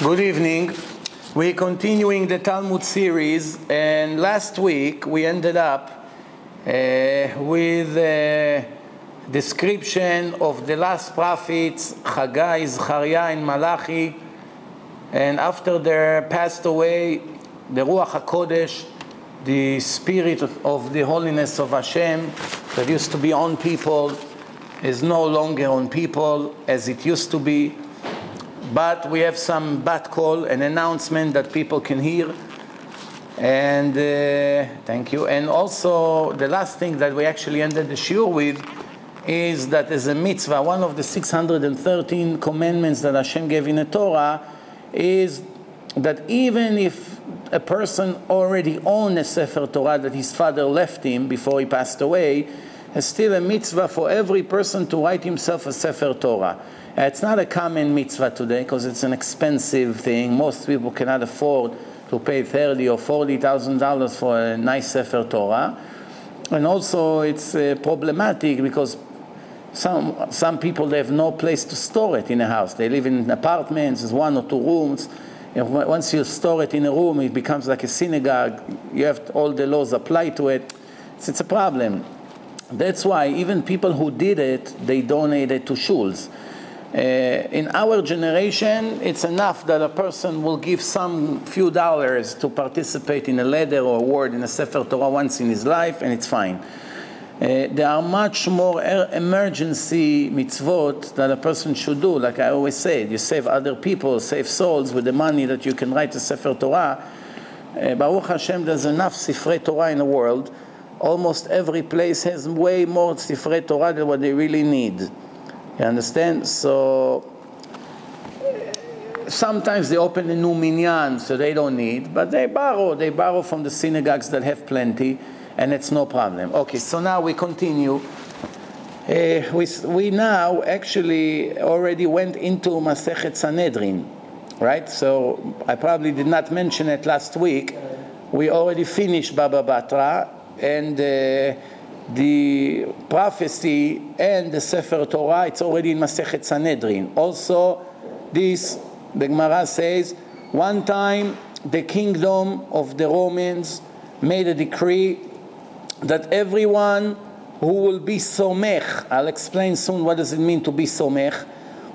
Good evening. We're continuing the Talmud series, and last week we ended up uh, with a description of the last prophets, Haggai, Zechariah, and Malachi. And after they passed away, the Ruach HaKodesh, the spirit of the holiness of Hashem that used to be on people, is no longer on people as it used to be but we have some bat kol, an announcement that people can hear. And uh, thank you. And also, the last thing that we actually ended the shiur with is that as a mitzvah, one of the 613 commandments that Hashem gave in the Torah is that even if a person already owned a Sefer Torah that his father left him before he passed away, it's still a mitzvah for every person to write himself a Sefer Torah. Uh, it's not a common mitzvah today because it's an expensive thing. Most people cannot afford to pay thirty or forty thousand dollars for a nice Sefer Torah, and also it's uh, problematic because some some people they have no place to store it in a house. They live in apartments, one or two rooms. once you store it in a room, it becomes like a synagogue. You have all the laws apply to it. It's, it's a problem. That's why even people who did it, they donated to shuls. Uh, in our generation, it's enough that a person will give some few dollars to participate in a letter or a word in a Sefer Torah once in his life, and it's fine. Uh, there are much more er- emergency mitzvot that a person should do. Like I always say, you save other people, save souls with the money that you can write a Sefer Torah. Uh, Baruch Hashem, there's enough Sifrei Torah in the world. Almost every place has way more Sifrei Torah than what they really need. You understand? So sometimes they open a new minyan, so they don't need, but they borrow. They borrow from the synagogues that have plenty, and it's no problem. Okay, so now we continue. Uh, we, we now actually already went into Masechet Sanhedrin, right? So I probably did not mention it last week. We already finished Baba Batra, and uh, the prophecy and the Sefer Torah, it's already in Masechet Sanhedrin. Also, this, the Gemara says, one time the kingdom of the Romans made a decree that everyone who will be somech, I'll explain soon what does it mean to be somech,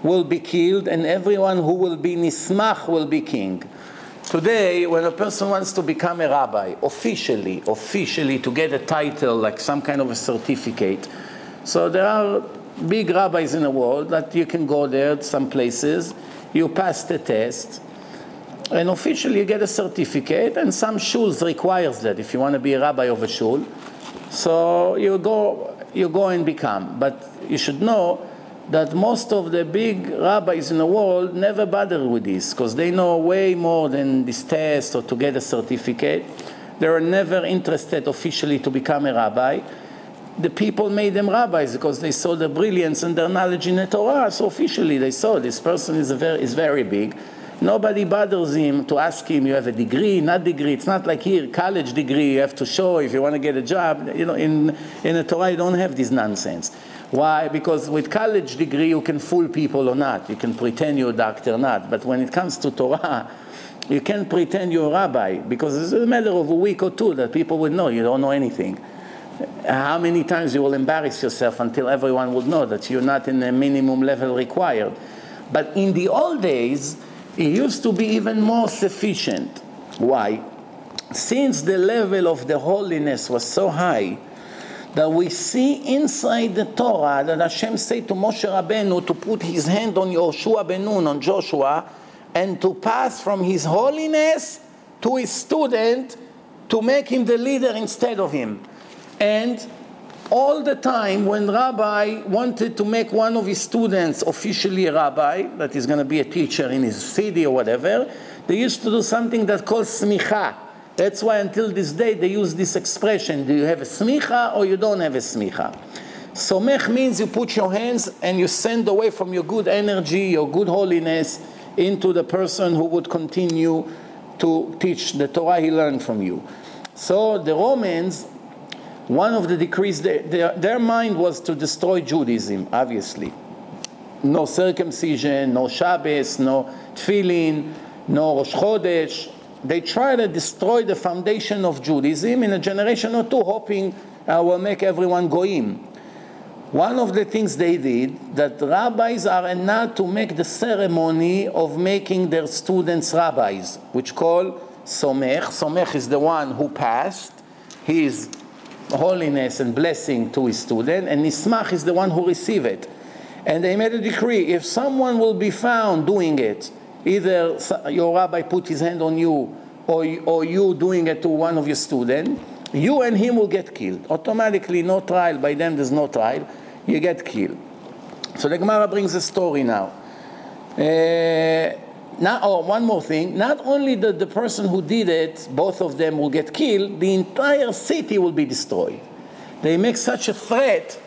will be killed, and everyone who will be nismach will be king. Today, when a person wants to become a rabbi, officially, officially to get a title, like some kind of a certificate, so there are big rabbis in the world that you can go there, some places, you pass the test, and officially you get a certificate, and some shuls requires that if you want to be a rabbi of a shul. So you go, you go and become. But you should know that most of the big rabbis in the world never bother with this because they know way more than this test or to get a certificate. They are never interested officially to become a rabbi. The people made them rabbis because they saw the brilliance and their knowledge in the Torah. So officially they saw this person is, very, is very big. Nobody bothers him to ask him, you have a degree, not degree. It's not like here, college degree, you have to show if you want to get a job. You know, in, in the Torah, you don't have this nonsense. Why? Because with college degree you can fool people or not. You can pretend you're a doctor or not. But when it comes to Torah, you can't pretend you're a rabbi because it's a matter of a week or two that people would know you don't know anything. How many times you will embarrass yourself until everyone will know that you're not in the minimum level required. But in the old days, it used to be even more sufficient. Why? Since the level of the holiness was so high, that we see inside the Torah that Hashem said to Moshe Rabbeinu to put his hand on Yoshua ben Nun, on Joshua, and to pass from his holiness to his student to make him the leader instead of him. And all the time when Rabbi wanted to make one of his students officially a rabbi, that is going to be a teacher in his city or whatever, they used to do something that called smicha. That's why until this day they use this expression do you have a smicha or you don't have a smicha? Somech means you put your hands and you send away from your good energy, your good holiness, into the person who would continue to teach the Torah he learned from you. So the Romans, one of the decrees, their, their mind was to destroy Judaism, obviously. No circumcision, no Shabbos, no tefillin, no Rosh Chodesh. They try to destroy the foundation of Judaism in a generation or two, hoping uh, will make everyone goyim. One of the things they did that rabbis are not to make the ceremony of making their students rabbis, which call somech. Somech is the one who passed. He is holiness and blessing to his student, and nismach is the one who receive it. And they made a decree: if someone will be found doing it, either your rabbi put his hand on you, or, or you doing it to one of your students, you and him will get killed. Automatically, no trial. By them, there's no trial. You get killed. So the Gemara brings a story now. Uh, now, oh, one more thing. Not only that the person who did it, both of them will get killed, the entire city will be destroyed. They make such a threat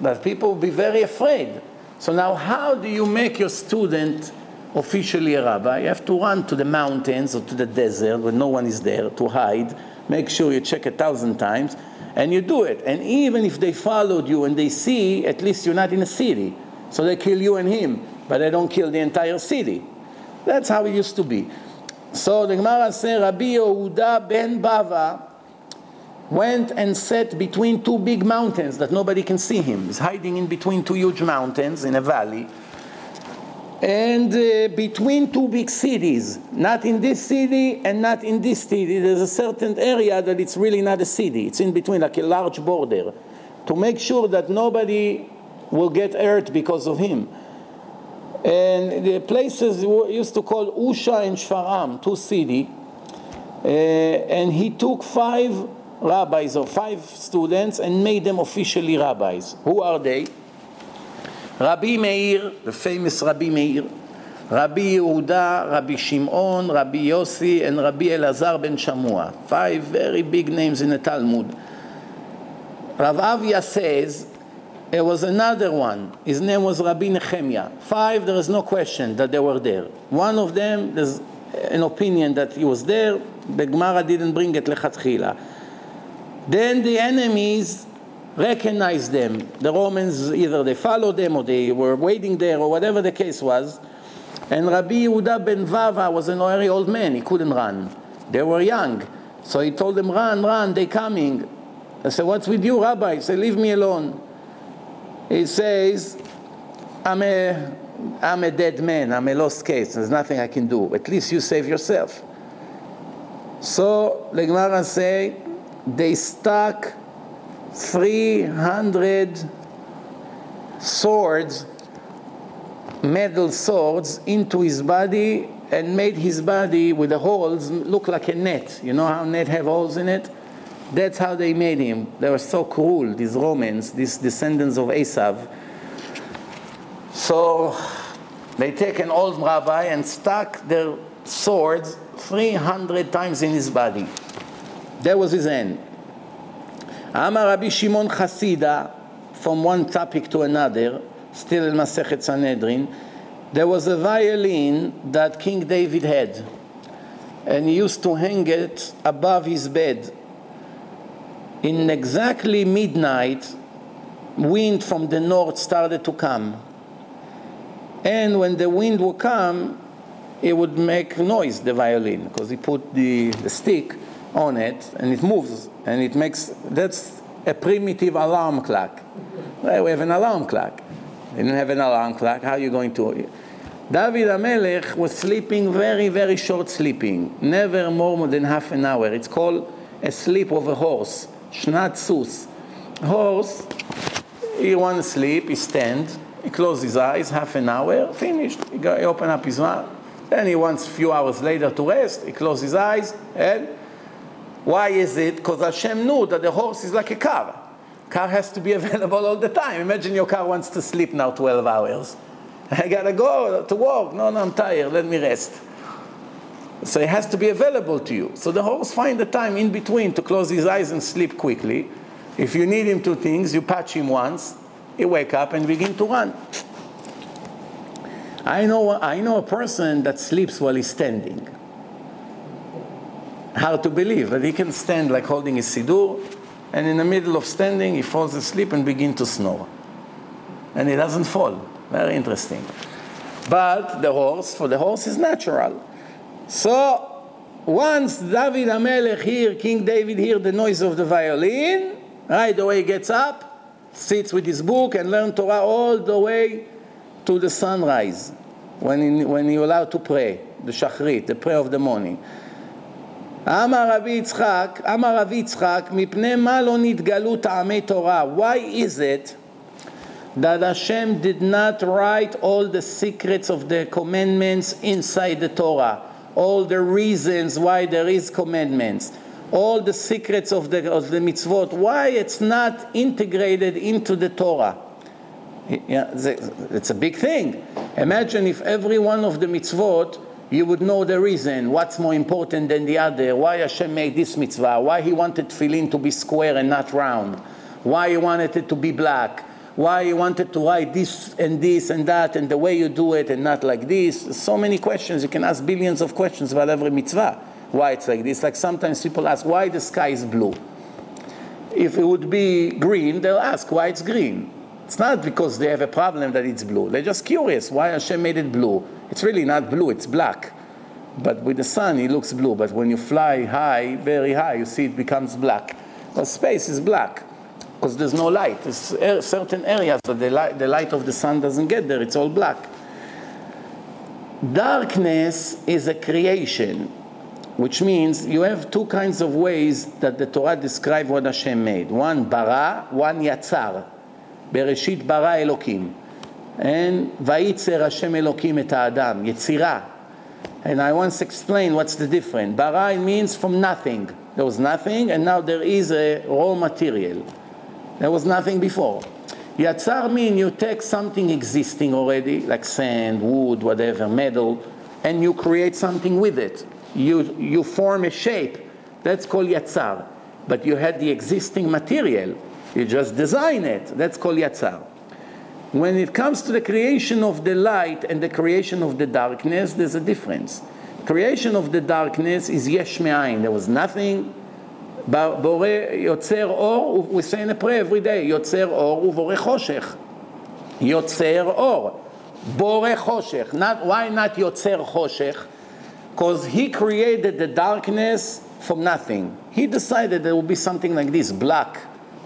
that people will be very afraid. So now, how do you make your student officially a rabbi? You have to run to the mountains or to the desert where no one is there to hide. Make sure you check a thousand times, and you do it. And even if they followed you and they see, at least you're not in a city. So they kill you and him, but they don't kill the entire city. That's how it used to be. So the Gemara says Rabbi Yehuda ben Bava went and sat between two big mountains that nobody can see him. He's hiding in between two huge mountains in a valley. And uh, between two big cities, not in this city and not in this city, there's a certain area that it's really not a city. It's in between, like a large border, to make sure that nobody will get hurt because of him. And the places we used to call Usha and Shfaram, two cities. Uh, and he took five rabbis or five students and made them officially rabbis. Who are they? Rabbi Meir, the famous Rabbi Meir, Rabbi Yehuda, Rabbi Shimon, Rabbi Yossi, and Rabbi Elazar ben Shamua. Five very big names in the Talmud. Rav Avia says there was another one. His name was Rabbi Nehemiah. Five, there is no question that they were there. One of them, there's an opinion that he was there. The Gemara didn't bring it lechatchila. Then the enemies recognized them. The Romans either they followed them or they were waiting there or whatever the case was. And Rabbi Yehuda ben Vava was an very old man. He couldn't run. They were young. So he told them, run, run, they're coming. I said, what's with you, Rabbi? He said, leave me alone he says, I'm a, I'm a dead man, I'm a lost case, there's nothing I can do. At least you save yourself. So the Gemara say they stuck 300 swords, metal swords, into his body and made his body with the holes look like a net. You know how net have holes in it? That's how they made him. They were so cruel, these Romans, these descendants of Esav. So they take an old rabbi and stuck their swords 300 times in his body. That was his end. Amar Rabbi Shimon Chasida, from one topic to another, still in Masechet Sanhedrin, there was a violin that King David had, and he used to hang it above his bed in exactly midnight, wind from the north started to come. And when the wind would come, it would make noise, the violin, because he put the, the stick on it and it moves and it makes that's a primitive alarm clock. Well, we have an alarm clock. They didn't have an alarm clock. How are you going to? David Amelech was sleeping very, very short sleeping, never more than half an hour. It's called a sleep of a horse. Shnat sus. Horse, he wants to sleep, he stand, he close his eyes, half an hour, finished. He, go, he open up his mouth. Then he wants a few hours later to rest, he close his eyes, and why is it? Because Hashem knew that the horse is like a car. Car has to be available all the time. Imagine your car wants to sleep now 12 hours. I gotta go to work. No, no, I'm tired. Let me rest. So it has to be available to you. So the horse find the time in between to close his eyes and sleep quickly. If you need him to things, you patch him once, he wake up and begin to run. I know, I know a person that sleeps while he's standing. Hard to believe that he can stand like holding his siddur, and in the middle of standing, he falls asleep and begin to snore. And he doesn't fall. Very interesting. But the horse, for the horse, is natural. So once David Amelech hear, King David hear the noise of the violin, right away gets up, sits with his book and learn Torah all the way to the sunrise, when, he, when you're allowed to pray, the shachrit, the prayer of the morning. אמר רבי יצחק, אמר רבי יצחק, מפני מה לא נתגלו טעמי תורה? Why is it that Hashem did not write all the secrets of the commandments inside the Torah? All the reasons why there is commandments, all the secrets of the, of the mitzvot, why it's not integrated into the Torah? Yeah, it's a big thing. Imagine if every one of the mitzvot you would know the reason, what's more important than the other, why Hashem made this mitzvah, why he wanted tefillin to be square and not round, why he wanted it to be black, why he wanted to write this and this and that and the way you do it and not like this. So many questions. You can ask billions of questions about every mitzvah. Why it's like this. Like sometimes people ask why the sky is blue. If it would be green, they'll ask why it's green. It's not because they have a problem that it's blue. They're just curious why Hashem made it blue. It's really not blue, it's black. But with the sun, it looks blue. But when you fly high, very high, you see it becomes black. Well, space is black because there's no light. There's er- certain areas that the, li- the light of the sun doesn't get there, it's all black. Darkness is a creation, which means you have two kinds of ways that the Torah describes what Hashem made one bara, one yatzar. Bereshit bara Elokim. And Vayitzer Hashem Elokim et Adam, Yetzirah. And I once explained what's the difference. Barai means from nothing. There was nothing, and now there is a raw material. There was nothing before. Yatzar means you take something existing already, like sand, wood, whatever, metal, and you create something with it. You, you form a shape. That's called Yatzar. But you had the existing material. You just design it. That's called Yatzar When it comes to the creation of the light and the creation of the darkness, there's a difference. Creation of the darkness is yesh me'ayin. There was nothing. בורא יוצר אור, we say in a prayer every day, יוצר אור ובורא חושך. יוצר אור. בורא חושך. Not, why not יוצר חושך? Because he created the darkness from nothing. He decided there will be something like this, black.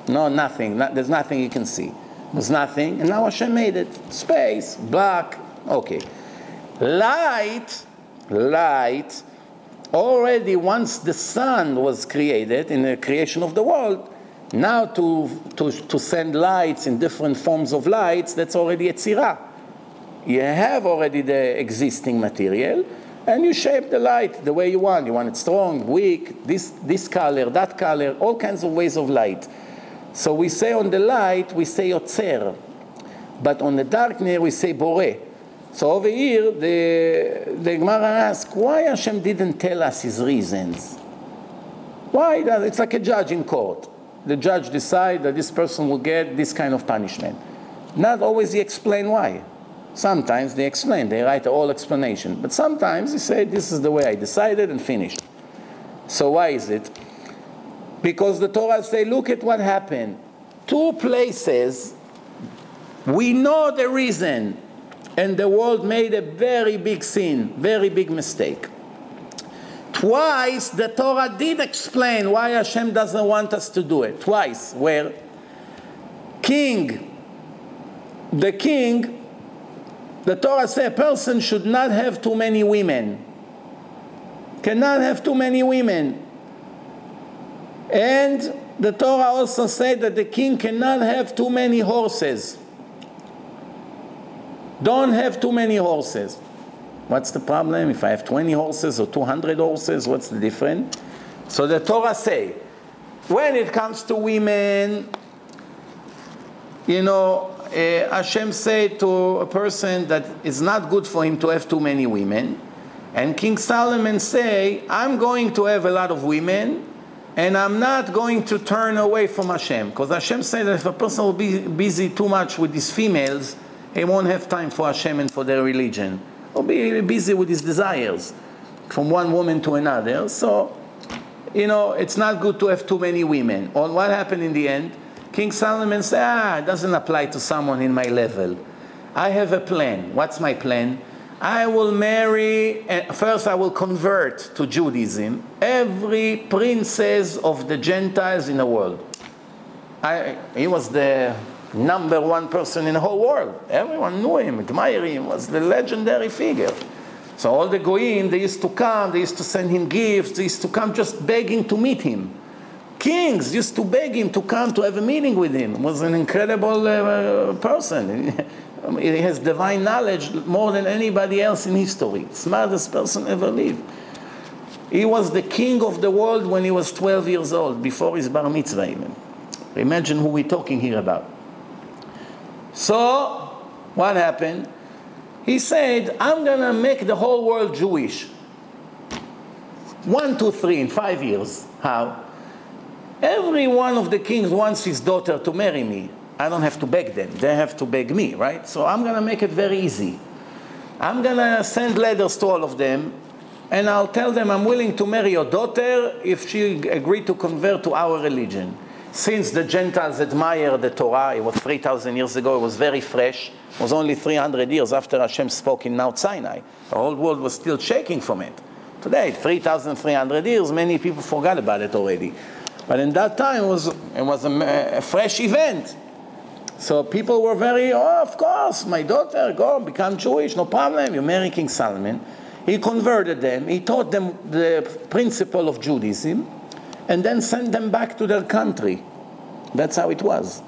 No, nothing. Not, there's nothing you can see. There's nothing, and now Hashem made it. Space, black, okay. Light, light, already once the sun was created in the creation of the world, now to, to, to send lights in different forms of lights, that's already a tzira. You have already the existing material, and you shape the light the way you want. You want it strong, weak, this, this color, that color, all kinds of ways of light. So we say on the light, we say Yotzer. But on the darkness, we say Bore. So over here, the, the Gemara asks, why Hashem didn't tell us his reasons? Why? Does, It's like a judge in court. The judge decide that this person will get this kind of punishment. Not always he explain why. Sometimes they explain, they write all explanation. But sometimes he say, this is the way I decided and finished. So why is it? Because the Torah say, look at what happened. Two places, we know the reason, and the world made a very big sin, very big mistake. Twice the Torah did explain why Hashem doesn't want us to do it. Twice, where king, the king, the Torah says a person should not have too many women. Cannot have too many women. And the Torah also said that the king cannot have too many horses. Don't have too many horses. What's the problem? If I have 20 horses or 200 horses, what's the difference? So the Torah say, when it comes to women, you know, uh, Hashem said to a person that it's not good for him to have too many women. And King Solomon say, I'm going to have a lot of women, and I'm not going to turn away from Hashem. Because Hashem said that if a person will be busy too much with his females, he won't have time for Hashem and for their religion. He'll be busy with his desires from one woman to another. So, you know, it's not good to have too many women. On what happened in the end? King Solomon said, ah, it doesn't apply to someone in my level. I have a plan. What's my plan? I will marry, uh, first I will convert to Judaism every princess of the Gentiles in the world. I, he was the number one person in the whole world. Everyone knew him, admired him, was the legendary figure. So all the goyim, they used to come, they used to send him gifts, they used to come just begging to meet him. Kings used to beg him to come to have a meeting with him. Was an incredible uh, person. he has divine knowledge more than anybody else in history. Smartest person ever lived. He was the king of the world when he was 12 years old, before his bar mitzvah even. Imagine who we're talking here about. So, what happened? He said, I'm going to make the whole world Jewish. One, two, three, in five years. How? Every one of the kings wants his daughter to marry me. I don't have to beg them. They have to beg me, right? So I'm going to make it very easy. I'm going to send letters to all of them, and I'll tell them I'm willing to marry your daughter if she agreed to convert to our religion. Since the Gentiles admire the Torah, it was 3,000 years ago, it was very fresh. It was only 300 years after Hashem spoke in Mount Sinai. The whole world was still shaking from it. Today, 3,300 years, many people forgot about it already. But in that time, it was, it was a, a fresh event. So people were very, oh, of course, my daughter, go become Jewish, no problem. You marry King Solomon. He converted them. He taught them the principle of Judaism, and then sent them back to their country. That's how it was.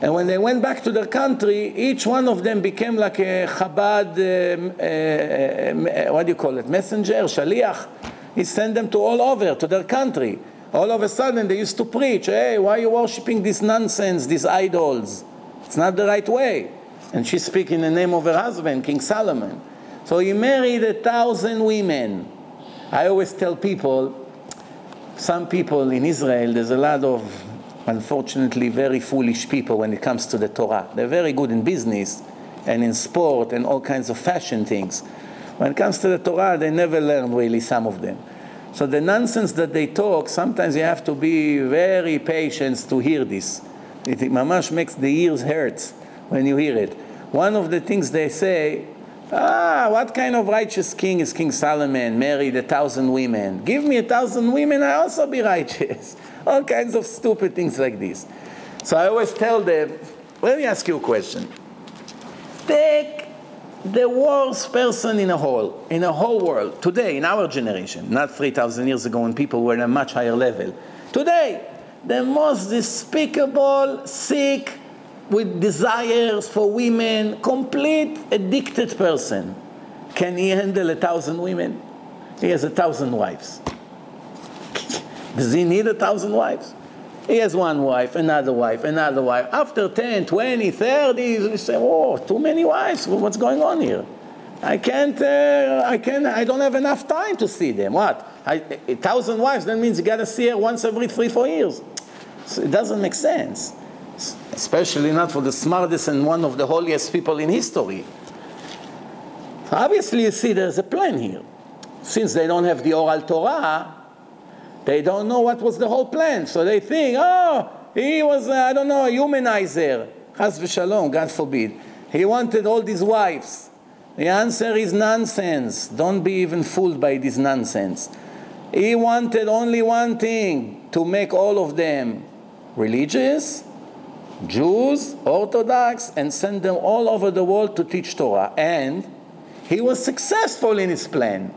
And when they went back to their country, each one of them became like a Chabad, um, uh, uh, what do you call it, messenger, shaliach. He sent them to all over, to their country. All of a sudden, they used to preach, hey, why are you worshiping this nonsense, these idols? It's not the right way. And she speak in the name of her husband, King Solomon. So he married a thousand women. I always tell people, some people in Israel, there's a lot of unfortunately very foolish people when it comes to the Torah. They're very good in business and in sport and all kinds of fashion things. When it comes to the Torah, they never learn really some of them. So the nonsense that they talk, sometimes you have to be very patient to hear this. It mamash makes the ears hurt when you hear it. One of the things they say, ah, what kind of righteous king is King Solomon? Married a thousand women. Give me a thousand women, I also be righteous. All kinds of stupid things like this. So I always tell them, let me ask you a question. Take the worst person in a whole, in a whole world, today, in our generation, not 3,000 years ago when people were at a much higher level. Today, the most despicable, sick, with desires for women, complete addicted person. Can he handle a thousand women? He has a thousand wives. Does he need a thousand wives? He has one wife, another wife, another wife. After 10, 20, 30, you say, oh, too many wives. What's going on here? I can't, uh, I can't, I don't have enough time to see them. What? I, a thousand wives, that means you got to see her once every three, four years. So it doesn't make sense. Especially not for the smartest and one of the holiest people in history. Obviously, you see, there's a plan here. Since they don't have the oral Torah, they don't know what was the whole plan. So they think, oh, he was, uh, I don't know, a humanizer. Chas v'shalom, God forbid. He wanted all these wives. The answer is nonsense. Don't be even fooled by this nonsense. He wanted only one thing to make all of them religious, Jews, Orthodox, and send them all over the world to teach Torah. And he was successful in his plan.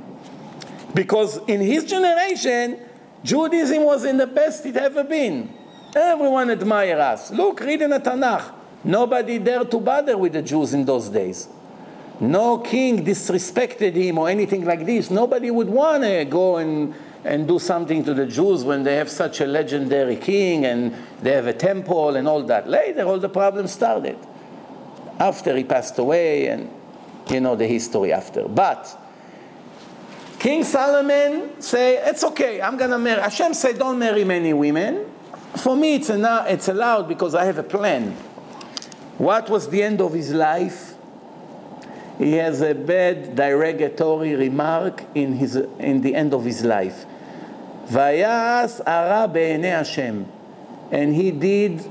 Because in his generation, Judaism was in the best it ever been. Everyone admire us. Look, read in the Tanakh. Nobody dared to bother with the Jews in those days. No king disrespected him or anything like this. Nobody would want to go and, and do something to the Jews when they have such a legendary king and they have a temple and all that. Later, all the problems started. After he passed away, and you know the history after. But King Solomon say, it's okay, I'm going to marry. Hashem say, don't marry many women. For me, it's, a, it's allowed because I have a plan. What was the end of his life? He has a bad derogatory remark in, his, in the end of his life. Vayas ara Hashem. And he did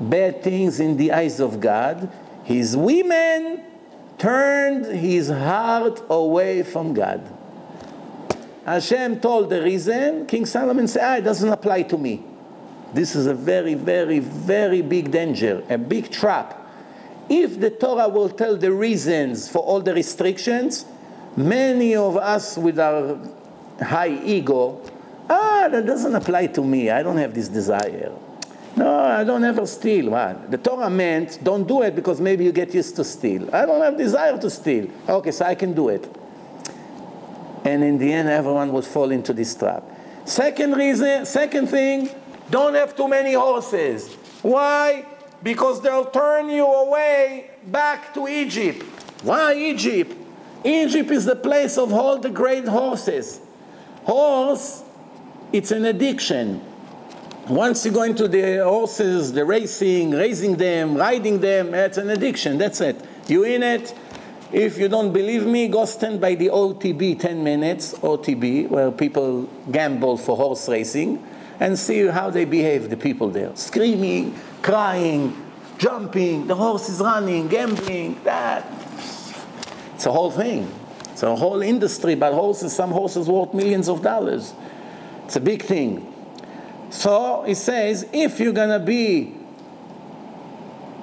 bad things in the eyes of God. His women turned his heart away from God. Hashem told the reason, King Solomon said, ah, it doesn't apply to me. This is a very, very, very big danger, a big trap. If the Torah will tell the reasons for all the restrictions, many of us with our high ego, ah, that doesn't apply to me. I don't have this desire. No, I don't ever steal. What? The Torah meant don't do it because maybe you get used to steal. I don't have desire to steal. Okay, so I can do it. And in the end, everyone would fall into this trap. Second reason, second thing, don't have too many horses. Why? Because they'll turn you away back to Egypt. Why Egypt? Egypt is the place of all the great horses. Horse, it's an addiction. Once you go into the horses, the racing, raising them, riding them, it's an addiction. That's it. You in it. If you don't believe me, go stand by the OTB 10 minutes, OTB, where people gamble for horse racing, and see how they behave, the people there. Screaming, crying, jumping, the horse is running, gambling, that. It's a whole thing. It's a whole industry about horses. Some horses worth millions of dollars. It's a big thing. So he says, if you're going to be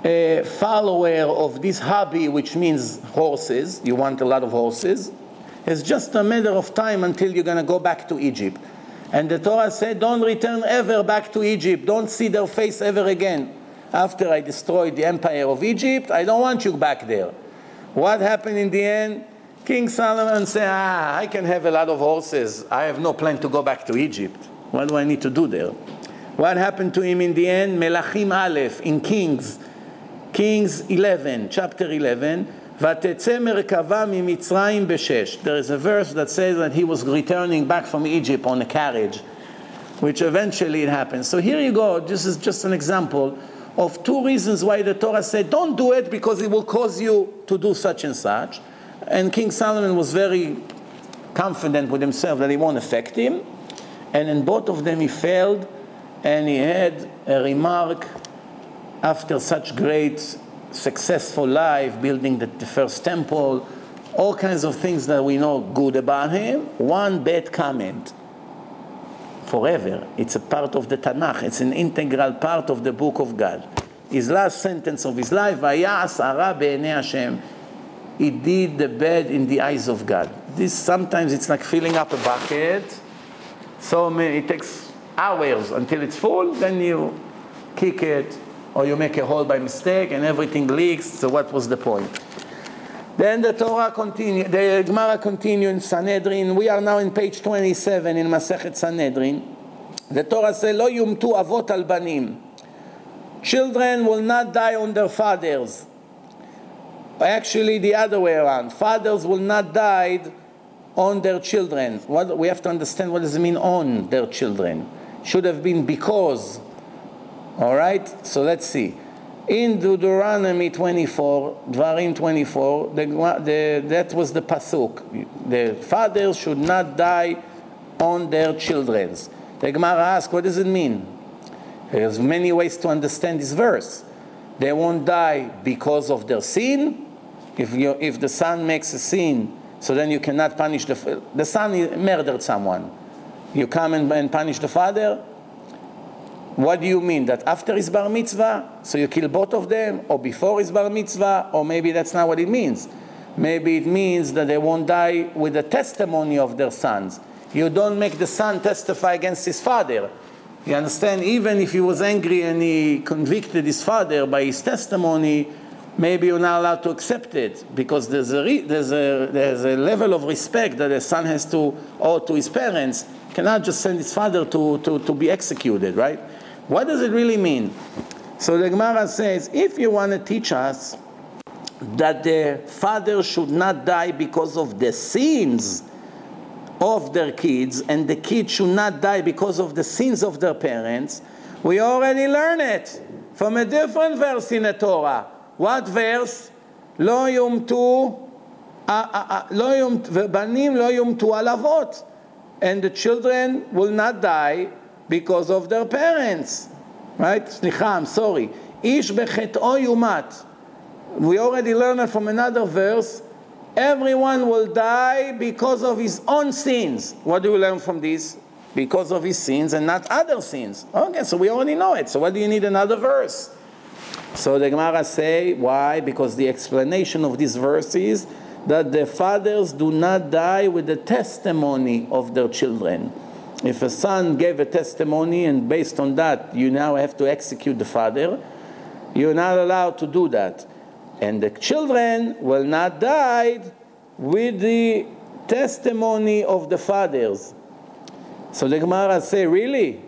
a follower of this hobby, which means horses, you want a lot of horses, it's just a matter of time until you're going to go back to Egypt. And the Torah said, don't return ever back to Egypt. Don't see their face ever again. After I destroyed the empire of Egypt, I don't want you back there. What happened in the end? King Solomon said, ah, I can have a lot of horses. I have no plan to go back to Egypt. What do I need to do there? What happened to him in the end? Melachim Aleph in Kings, Kings 11, chapter 11. ותצא מרכבה ממצרים בשש. There is a verse that says that he was returning back from Egypt on a carriage, which eventually it happened. So here you go. This is just an example of two reasons why the Torah said, don't do it because it will cause you to do such and such. And King Solomon was very confident with himself that it won't affect him. And in both of them he failed, and he had a remark after such great successful life, building the, the, first temple, all kinds of things that we know good about him. One bad comment. Forever. It's a part of the Tanakh. It's an integral part of the book of God. His last sentence of his life, Hashem. He did the bad in the eyes of God. This sometimes it's like filling up a bucket so it takes hours until it's full, then you kick it, or you make a hole by mistake and everything leaks, so what was the point? Then the Torah continue, the Gemara continue in Sanhedrin. We are now in page 27 in Masechet Sanhedrin. The Torah says, "Lo yumtu avot al banim." Children will not die on their fathers. Actually, the other way around. Fathers will not die on their children. What, we have to understand what does it mean on their children. Should have been because. All right? So let's see. In Deuteronomy 24, Dvarim 24, the, the, that was the pasuk. The fathers should not die on their children. The Gemara asks, what does it mean? There's many ways to understand this verse. They won't die because of their sin. If, you, if the son makes a sin, so then you cannot punish the the son murdered someone. You come and, and punish the father. What do you mean that after his bar mitzvah, so you kill both of them, or before his bar mitzvah, or maybe that's not what it means. Maybe it means that they won't die with the testimony of their sons. You don't make the son testify against his father. You understand? Even if he was angry and he convicted his father by his testimony, maybe you're not allowed to accept it because there's a, re- there's a, there's a level of respect that a son has to owe to his parents. Cannot just send his father to, to, to be executed, right? What does it really mean? So the Gemara says, if you want to teach us that the father should not die because of the sins of their kids, and the kids should not die because of the sins of their parents, we already learn it from a different verse in the Torah. What verse? לא יומתו, לא יומתו, ובנים לא יומתו על אבות. And the children will not die because of their parents. Right? Slicha, I'm sorry. Ish bechet'o yumat. We already learned from another verse. Everyone will die because of his own sins. What do we learn from this? Because of his sins and not other sins. Okay, so we already know it. So why do you need another verse? So the Gemara say, why? Because the explanation of this verse is that the fathers do not die with the testimony of their children. If a son gave a testimony and based on that you now have to execute the father, you're not allowed to do that. And the children will not die with the testimony of the fathers. So the Gemara say, really?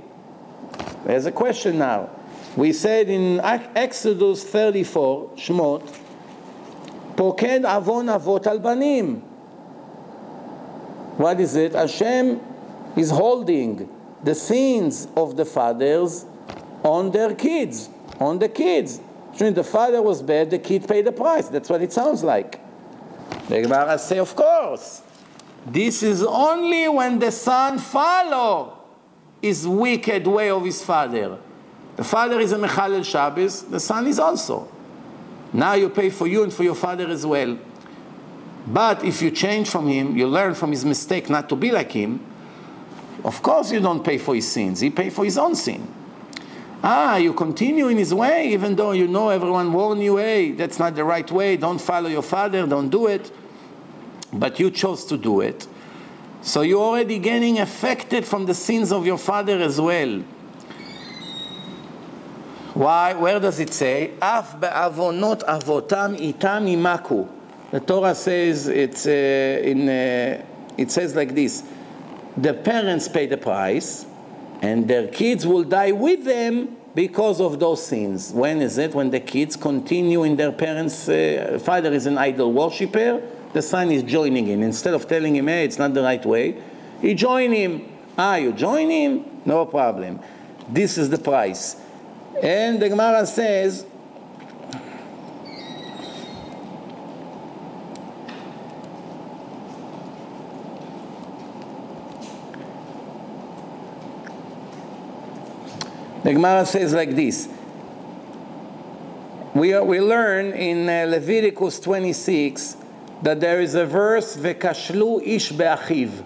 There's a question now. We said in Exodus 34, Shmot, Poked avon avot al banim. What is it? Hashem is holding the sins of the fathers on their kids, on the kids. When the father was bad, the kid paid the price. That's what it sounds like. The Gemara say, of course. This is only when the son follow his wicked way of his father. The father is a Mechalel Shabbos, the son is also. Now you pay for you and for your father as well. But if you change from him, you learn from his mistake not to be like him, of course you don't pay for his sins. He pay for his own sin. Ah, you continue in his way, even though you know everyone warned you, hey, that's not the right way, don't follow your father, don't do it. But you chose to do it. So you're already getting affected from the sins of your father as well. Why? Where does it say? Af be'avonot avotam itam imaku. The Torah says it's uh, in. Uh, it says like this: the parents pay the price, and their kids will die with them because of those sins. When is it? When the kids continue in their parents' uh, father is an idol worshiper, the son is joining in. Instead of telling him, hey, it's not the right way, he join him. Ah, you join him? No problem. This is the price. And the Gemara says, The Gemara says like this. We, we learn in uh, Leviticus 26 that there is a verse, Vekashlu ish be'achiv.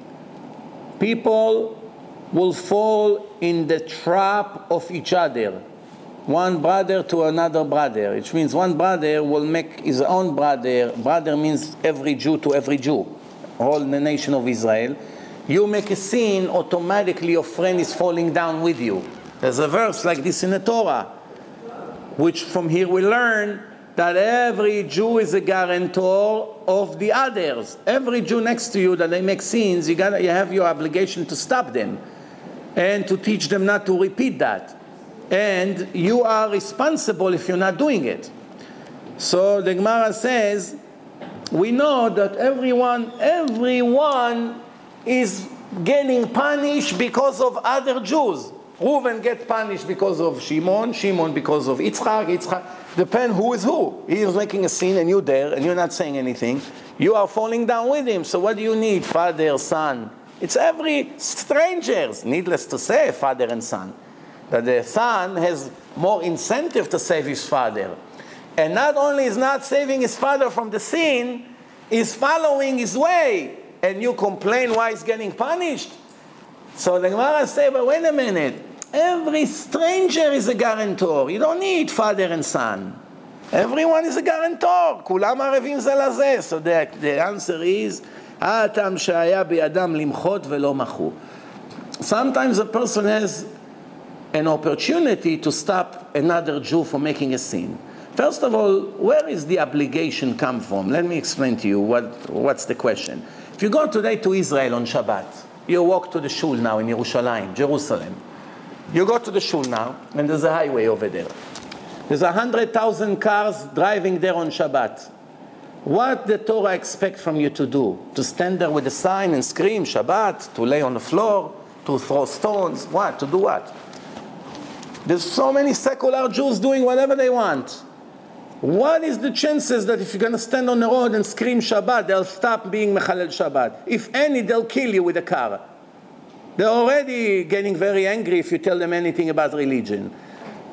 People will fall in the trap of each other. One brother to another brother, which means one brother will make his own brother. Brother means every Jew to every Jew, all the nation of Israel. You make a sin, automatically your friend is falling down with you. There's a verse like this in the Torah, which from here we learn that every Jew is a guarantor of the others. Every Jew next to you that they make sins, you, gotta, you have your obligation to stop them and to teach them not to repeat that. And you are responsible if you're not doing it. So the Gemara says, we know that everyone, everyone is getting punished because of other Jews. Reuven get punished because of Shimon, Shimon because of Yitzchak, Yitzchak. Depend who is who. He is making a sin and you're there and you're not saying anything. You are falling down with him. So what do you need? Father, son. It's every strangers. Needless to say, father and son. That the son has more incentive to save his father. And not only is not saving his father from the sin, is following his way. And you complain why he's getting punished. So the Gemara say, but wait a minute. Every stranger is a guarantor. You don't need father and son. Everyone is a guarantor. כולם ערבים זה לזה. So the, the answer is, האטם שהיה בידם למחות ולא מחו. Sometimes a person has an opportunity to stop another Jew from making a sin. First of all, where is the obligation come from? Let me explain to you what, what's the question. If you go today to Israel on Shabbat, you walk to the shul now in Yerushalayim, Jerusalem. You go to the shul now, and there's a highway over there. There's a hundred thousand cars driving there on Shabbat. What the Torah expect from you to do? To stand there with a sign and scream Shabbat, to lay on the floor, to throw stones, what? To do what? There's so many secular Jews doing whatever they want. What is the chances that if you're going to stand on the road and scream Shabbat, they'll stop being Mechalel Shabbat? If any, they'll kill you with a car. They're already getting very angry if you tell them anything about religion.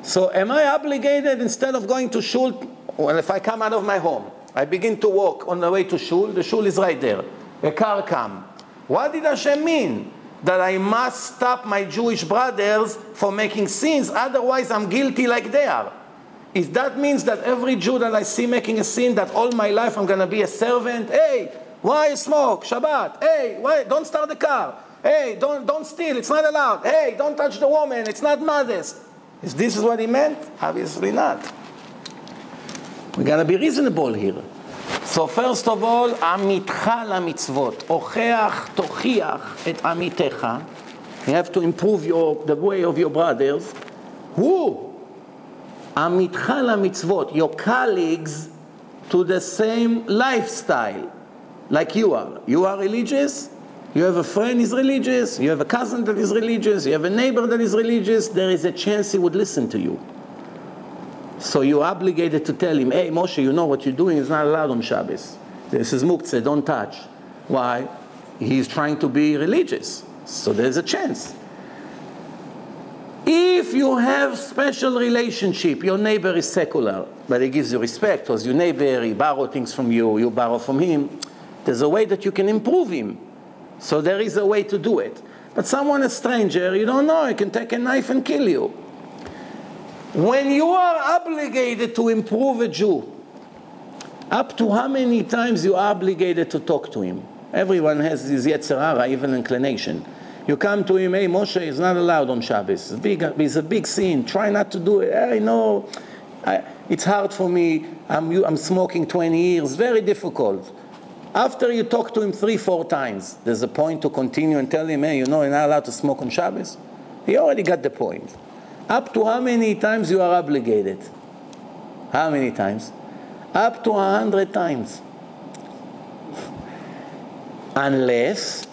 So am I obligated, instead of going to shul Well, if I come out of my home, I begin to walk on the way to shul, the shul is right there. A car come. What did Hashem mean? That I must stop my Jewish brothers from making sins, otherwise I'm guilty like they are. If that means that every Jew that I see making a sin, that all my life I'm gonna be a servant, hey, why smoke? Shabbat. Hey, why don't start the car? Hey, don't don't steal, it's not allowed. Hey, don't touch the woman, it's not modest. Is this what he meant? Obviously not. We gotta be reasonable here. So first of all, עמיתך למצוות. הוכח, תוכיח את עמיתך. You have to improve your, the way of your brothers. Who? עמיתך למצוות. Your colleagues to the same lifestyle like you are. You are religious, you have a friend is religious, you have a cousin that is religious, you have a neighbor that is religious, there is a chance he would listen to you. So you're obligated to tell him, hey, Moshe, you know what you're doing is not allowed on Shabbos. This is muktzeh, don't touch. Why? He's trying to be religious. So there's a chance. If you have special relationship, your neighbor is secular, but he gives you respect because your neighbor, he borrow things from you, you borrow from him, there's a way that you can improve him. So there is a way to do it. But someone, a stranger, you don't know, he can take a knife and kill you. When you are obligated to improve a Jew, up to how many times you are obligated to talk to him? Everyone has this Yetzer Hara, even inclination. You come to him, hey, Moshe is not allowed on Shabbos. It's, big, it's a big sin. Try not to do it. I know. I, it's hard for me. I'm, I'm smoking 20 years. Very difficult. After you talk to him three, four times, there's a point to continue and tell him, hey, you know, you're not allowed to smoke on Shabbos. He already got the point. Up to how many times you are obligated? How many times? Up to a hundred times. Unless,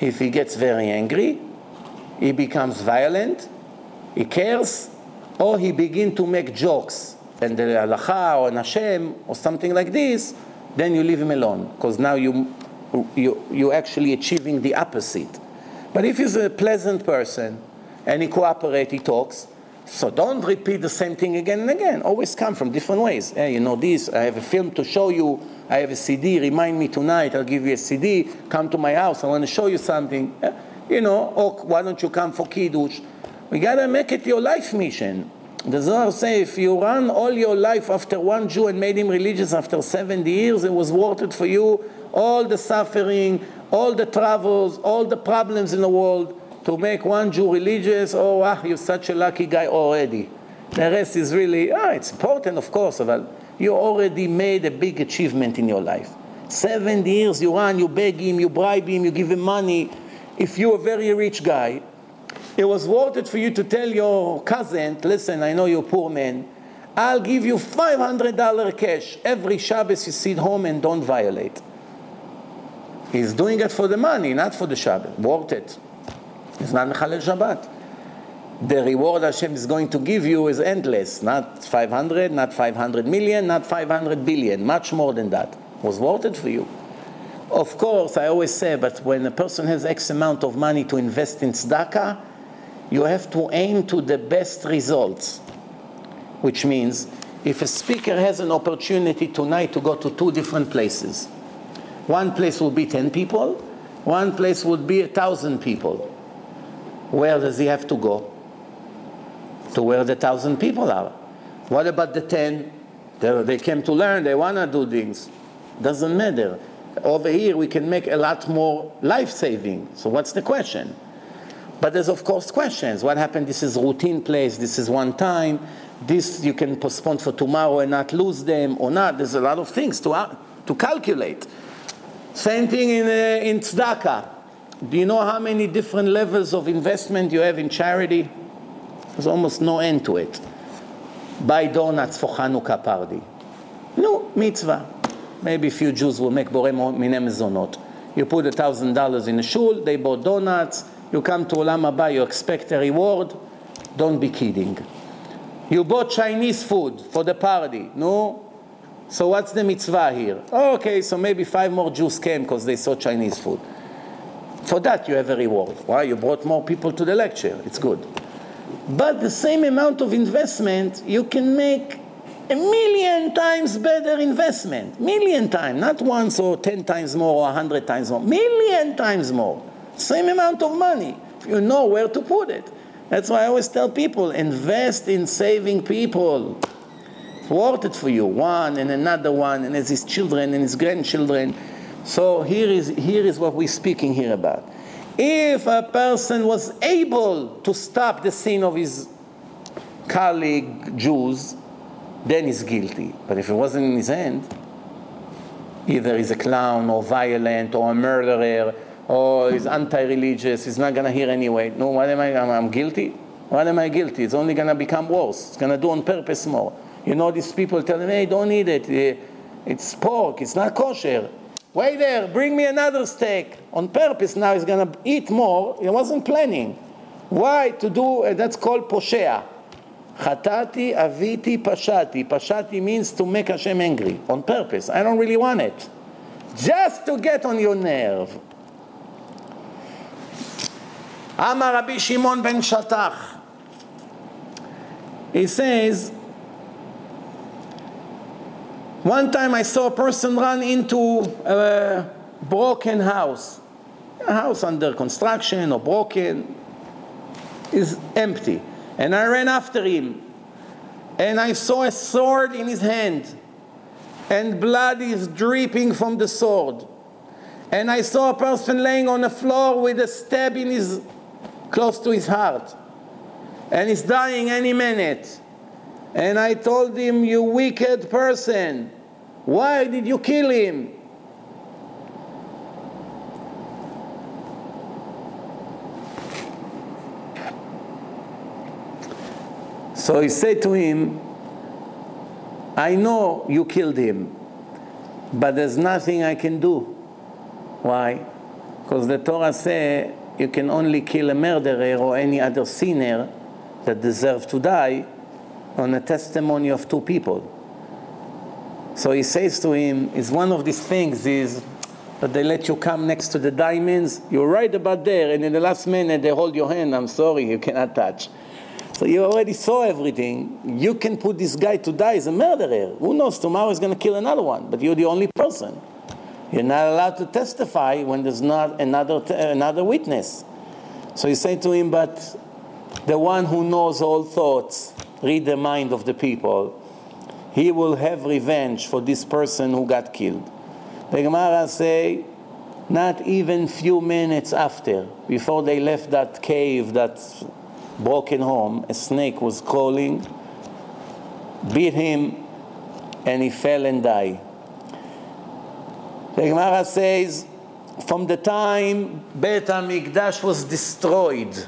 if he gets very angry, he becomes violent, he cares, or he begin to make jokes, and the halacha or Hashem or something like this, then you leave him alone, because now you, you, you're actually achieving the opposite. But if he's a pleasant person, and he cooperates, he talks. So don't repeat the same thing again and again. Always come from different ways. Hey, you know this, I have a film to show you, I have a CD, remind me tonight, I'll give you a CD, come to my house, I want to show you something. Eh, you know, or why don't you come for Kiddush? We gotta make it your life mission. The Zohar say if you run all your life after one Jew and made him religious after 70 years, it was worth it for you. All the suffering, all the travels, all the problems in the world to make one Jew religious, oh, ah, you're such a lucky guy already. The rest is really, ah, it's important, of course, but you already made a big achievement in your life. Seven years you run, you beg him, you bribe him, you give him money. If you're a very rich guy, it was worth it for you to tell your cousin, listen, I know you're poor man, I'll give you $500 cash every Shabbos you sit home and don't violate. He's doing it for the money, not for the Shabbat. Worth it. It's not Mechalel Shabbat. The reward Hashem is going to give you is endless. Not 500, not 500 million, not 500 billion. Much more than that. Was worth it for you. Of course, I always say, but when a person has X amount of money to invest in tzedakah, you have to aim to the best results. Which means, if a speaker has an opportunity tonight to go to two different places, one place will be 10 people, one place would be a thousand people where does he have to go? To where the thousand people are. What about the ten? They, they came to learn, they want to do things. Doesn't matter. Over here, we can make a lot more life saving. So, what's the question? But there's, of course, questions. What happened? This is routine place, this is one time. This you can postpone for tomorrow and not lose them or not. There's a lot of things to, uh, to calculate. Same thing in, uh, in tzedakah. Do you know how many different levels of investment you have in charity? There's almost no end to it. Buy donuts for Hanukkah party. No, mitzvah. Maybe a few Jews will make borei minei mezonot. You put a thousand dollars in a shul, they bought donuts, you come to Olam Haba, you expect a reward. Don't be kidding. You bought Chinese food for the party. No? So what's the mitzvah here? Okay, so maybe five more Jews came because they saw Chinese food. For that, you have a reward. Why? You brought more people to the lecture. It's good. But the same amount of investment, you can make a million times better investment. Million times, not once or ten times more or a hundred times more. Million times more. Same amount of money. You know where to put it. That's why I always tell people invest in saving people. It's worth it for you. One and another one, and as his children and his grandchildren. So here is, here is what we're speaking here about. If a person was able to stop the sin of his colleague Jews, then he's guilty. But if it wasn't in his hand, either he's a clown or violent or a murderer or he's anti-religious, he's not going to hear anyway. No, what am I? I'm guilty? What am I guilty? It's only going to become worse. It's going to do on purpose more. You know, these people tell me, hey, don't eat it. Eh, it's pork. It's not kosher. Wait there. Bring me another steak. On purpose now he's going to eat more. He wasn't planning. Why? To do, eh, that's called poshea. Chatati, aviti, pashati. Pashati means to make Hashem angry on purpose. I don't really want it. Just to get on your nerve. Amar Rabbi Shimon ben Shatach. He says, one time I saw a person run into a broken house. A house under construction or broken is empty. And I ran after him. And I saw a sword in his hand. And blood is dripping from the sword. And I saw a person laying on the floor with a stab in his close to his heart. And he's dying any minute. And I told him, You wicked person, why did you kill him? So he said to him, I know you killed him, but there's nothing I can do. Why? Because the Torah says you can only kill a murderer or any other sinner that deserves to die on a testimony of two people. So he says to him, is one of these things is that they let you come next to the diamonds, you're right about there, and in the last minute they hold your hand, I'm sorry, you cannot touch. So you already saw everything. You can put this guy to die as a murderer. Who knows, tomorrow he's going to kill another one, but you're the only person. You're not allowed to testify when there's not another, another witness. So you say to him, but the one who knows all thoughts, read the mind of the people, he will have revenge for this person who got killed. The Gemara say, not even few minutes after, before they left that cave, that broken home, a snake was crawling, beat him, and he fell and died. The Gemara says, from the time Bet HaMikdash was destroyed,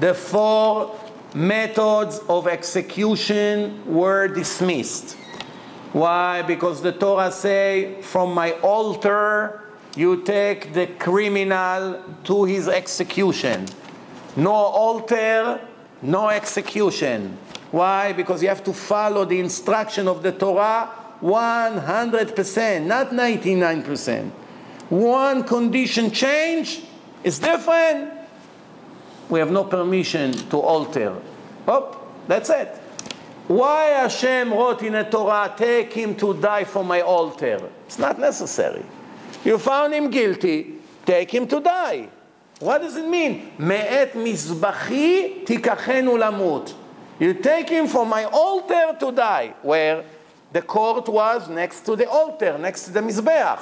the four methods of execution were dismissed. Why? Because the Torah say, from my altar you take the criminal to his execution. No altar, no execution. Why? Because you have to follow the instruction of the Torah 100%, not 99%. One condition change is different. We have no permission to alter. Oh, that's it. Why Hashem wrote in the Torah, take him to die for my altar? It's not necessary. You found him guilty, take him to die. What does it mean? Me'et mizbachi tikachenu lamut. You take him from my altar to die. Where? The court was next to the altar, next to the mizbeach.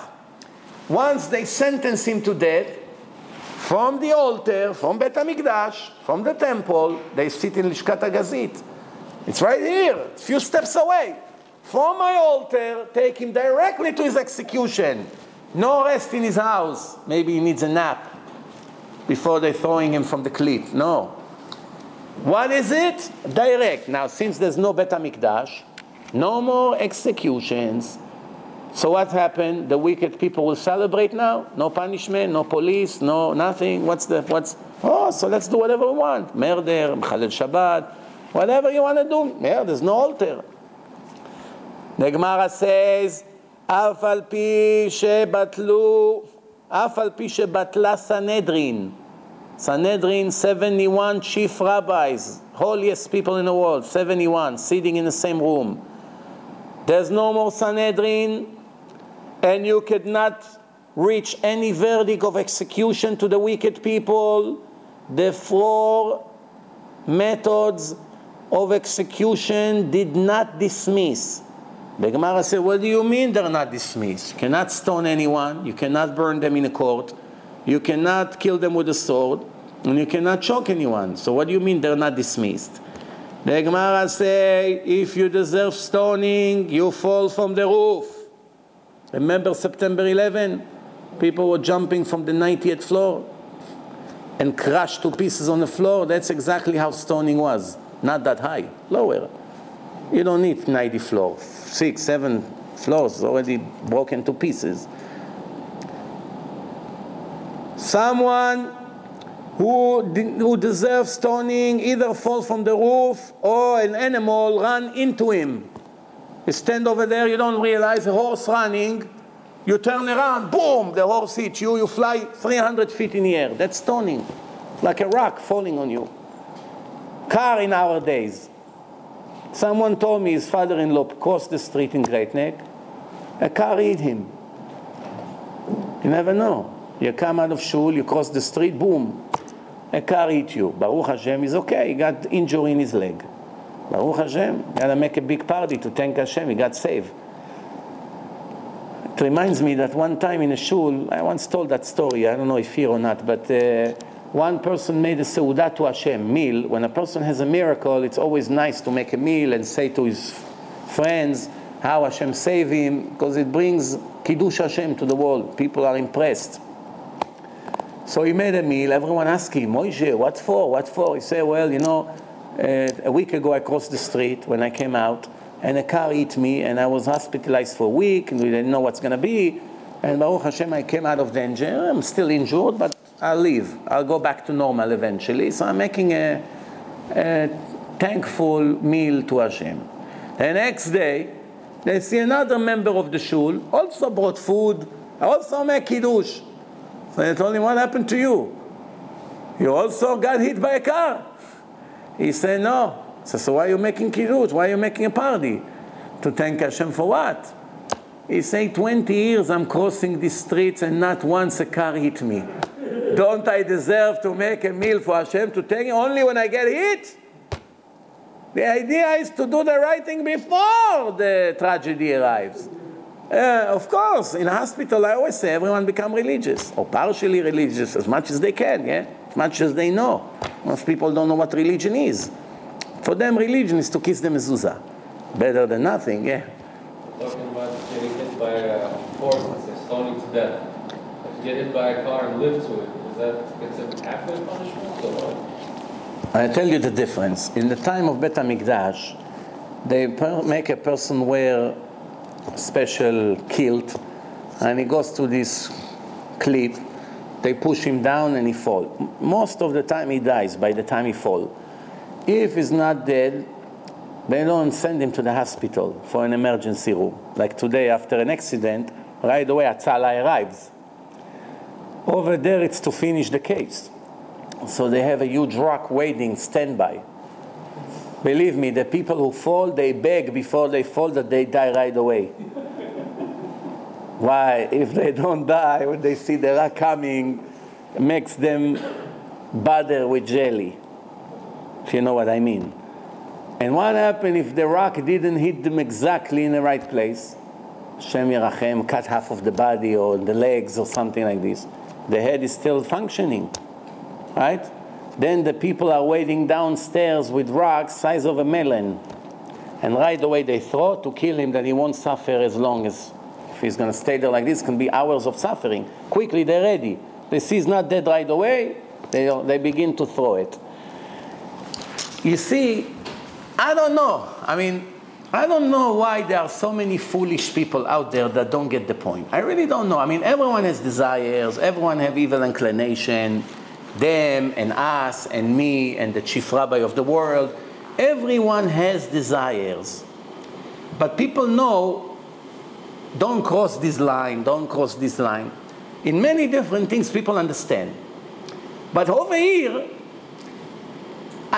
Once they sentence him to death, from the altar, from Bet HaMikdash, from the temple, they sit in Lishkat HaGazit. It's right here, a few steps away. From my altar, take him directly to his execution. No rest in his house. Maybe he needs a nap before they're throwing him from the cliff. No. What is it? Direct. Now, since there's no Bet HaMikdash, no more executions. So what happened? The wicked people will celebrate now. No punishment, no police, no nothing. What's the what's? Oh, so let's do whatever we want. Murder, Khalil Shabbat, whatever you want to do. Yeah, there's no altar. The Gemara says, "Af al pi shebatlu, af al pi shebatla Sanhedrin, Sanhedrin, seventy-one chief rabbis, holiest people in the world, seventy-one, sitting in the same room." There's no more Sanhedrin, and you could not reach any verdict of execution to the wicked people. The four methods of execution did not dismiss. The Gemara said, What do you mean they're not dismissed? You cannot stone anyone, you cannot burn them in a court, you cannot kill them with a sword, and you cannot choke anyone. So, what do you mean they're not dismissed? The Gemara say, if you deserve stoning, you fall from the roof. Remember September 11? People were jumping from the 90th floor and crushed to pieces on the floor. That's exactly how stoning was. Not that high, lower. You don't need 90 floors. Six, seven floors already broken to pieces. Someone who, who deserves stoning either fall from the roof or an animal run into him. You stand over there, you don't realize a horse running, you turn around, boom, the horse hits you, you fly 300 feet in the air. That's stoning, like a rock falling on you. Car in our days. Someone told me his father in law crossed the street in Great Neck, a car hit him. You never know. You come out of shul, you cross the street, boom, a car hit you. Baruch Hashem is okay. He got injury in his leg. Baruch Hashem. Gotta make a big party to thank Hashem. He got saved. It reminds me that one time in a shul, I once told that story. I don't know if here or not, but uh, one person made a seudah to Hashem meal. When a person has a miracle, it's always nice to make a meal and say to his friends how Hashem saved him, because it brings kiddush Hashem to the world. People are impressed. So he made a meal. Everyone asked him, Moshe, what for? What for? He said, well, you know, uh, a week ago I crossed the street when I came out, and a car hit me, and I was hospitalized for a week, and we didn't know what's going to be. And Baruch Hashem, I came out of danger. I'm still injured, but I'll leave. I'll go back to normal eventually. So I'm making a, a thankful meal to Hashem. The next day, they see another member of the shul, also brought food, also make kiddush. So I told him, What happened to you? You also got hit by a car. He said, No. So, so why are you making kiddush? Why are you making a party? To thank Hashem for what? He said, 20 years I'm crossing the streets and not once a car hit me. Don't I deserve to make a meal for Hashem to thank him only when I get hit? The idea is to do the right thing before the tragedy arrives. Uh, of course, in a hospital, I always say everyone become religious or partially religious as much as they can, yeah, as much as they know. Most people don't know what religion is. For them, religion is to kiss the mezuzah. Better than nothing, yeah. Talking about getting hit by a horse, say stoning to death. If you get hit by a car and live to it, is that considered halfway punishment or what? I tell you the difference. In the time of Bet HaMikdash, they per- make a person wear special kilt, and he goes to this cliff. They push him down and he fall. Most of the time he dies by the time he fall. If he's not dead, they don't send him to the hospital for an emergency room. Like today, after an accident, right away Hatzalah arrives. Over there, it's to finish the case. So they have a huge rock waiting, standby. Believe me, the people who fall, they beg before they fall that they die right away. Why? If they don't die, when they see the rock coming, makes them butter with jelly. If you know what I mean. And what happened if the rock didn't hit them exactly in the right place? Shem Yerachem cut half of the body or the legs or something like this. The head is still functioning, right? Then the people are waiting downstairs with rocks size of a melon. And right away they throw to kill him that he won't suffer as long as if he's going to stay there like this, can be hours of suffering. Quickly they're ready. They see he's not dead right away, they, they begin to throw it. You see, I don't know. I mean, I don't know why there are so many foolish people out there that don't get the point. I really don't know. I mean, everyone has desires, everyone have evil inclination, them and us and me and the chief rabbi of the world. Everyone has desires. But people know, don't cross this line, don't cross this line. In many different things, people understand. But over here,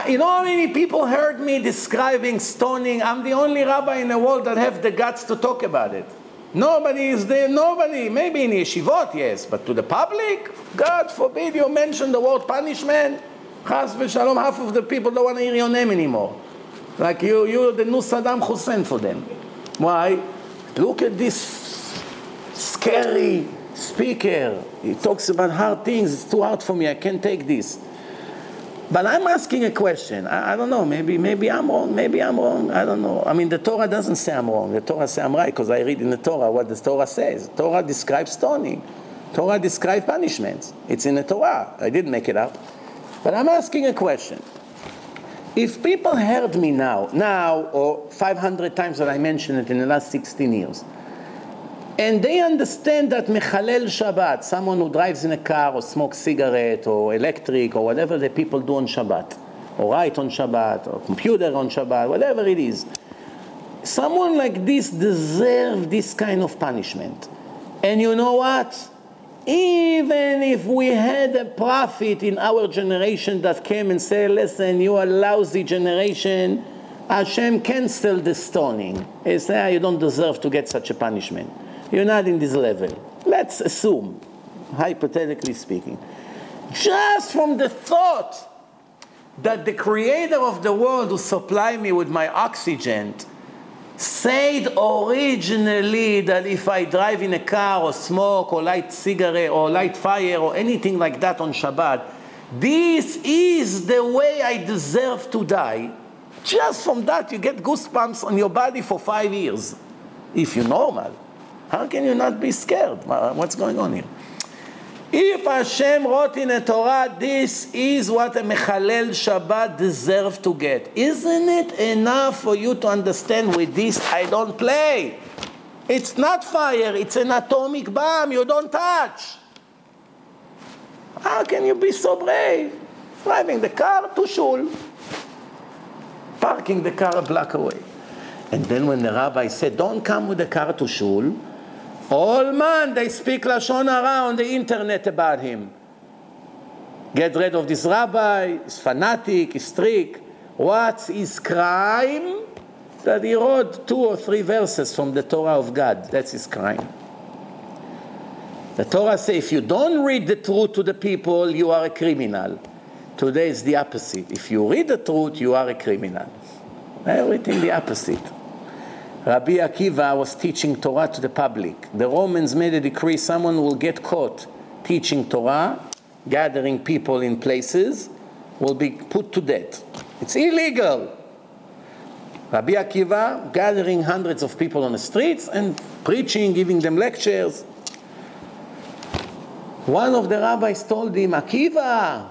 you know how many people heard me describing stoning? I'm the only rabbi in the world that have the guts to talk about it. Nobody is there, nobody. Maybe in yeshivot, yes, but to the public, God forbid you mention the word punishment. Chas v'shalom, half of the people don't want to hear your name anymore. Like you, you're the new Saddam Hussein for them. Why? Look at this scary speaker. He talks about hard things. It's too hard for me. I can't take this. But I'm asking a question. I, I, don't know. Maybe, maybe I'm wrong. Maybe I'm wrong. I don't know. I mean, the Torah doesn't say I'm wrong. The Torah says I'm right because I read in the Torah what the Torah says. Torah describes stoning. Torah describes punishments. It's in the Torah. I didn't make it up. But I'm asking a question. If people heard me now, now, or 500 times that I mentioned it in the last 16 years, and they understand that Mechalel Shabbat, someone who drives in a car or smokes cigarette or electric or whatever the people do on Shabbat, or write on Shabbat, or computer on Shabbat, whatever it is, someone like this deserves this kind of punishment. And you know what? Even if we had a prophet in our generation that came and said, listen, you are lousy generation, Hashem cancel the stoning. He said, ah, you don't deserve to get such a punishment. You're not in this level. Let's assume, hypothetically speaking, just from the thought that the creator of the world who supplied me with my oxygen said originally that if I drive in a car or smoke or light cigarette or light fire or anything like that on Shabbat, this is the way I deserve to die. Just from that, you get goosebumps on your body for five years, if you're normal. How can you not be scared? What's going on here? If Hashem wrote in the Torah, this is what a Mechalel Shabbat deserves to get, isn't it enough for you to understand with this I don't play? It's not fire, it's an atomic bomb you don't touch. How can you be so brave? Driving the car to shul, parking the car a block away. And then when the rabbi said, Don't come with the car to shul, all man, they speak Lashon Hara on the internet about him. Get rid of this rabbi, he's fanatic, he's strict. What's his crime? That he wrote two or three verses from the Torah of God. That's his crime. The Torah says if you don't read the truth to the people, you are a criminal. Today is the opposite. If you read the truth, you are a criminal. Everything the opposite. Rabbi Akiva was teaching Torah to the public. The Romans made a decree someone will get caught teaching Torah, gathering people in places, will be put to death. It's illegal. Rabbi Akiva gathering hundreds of people on the streets and preaching, giving them lectures. One of the rabbis told him, Akiva,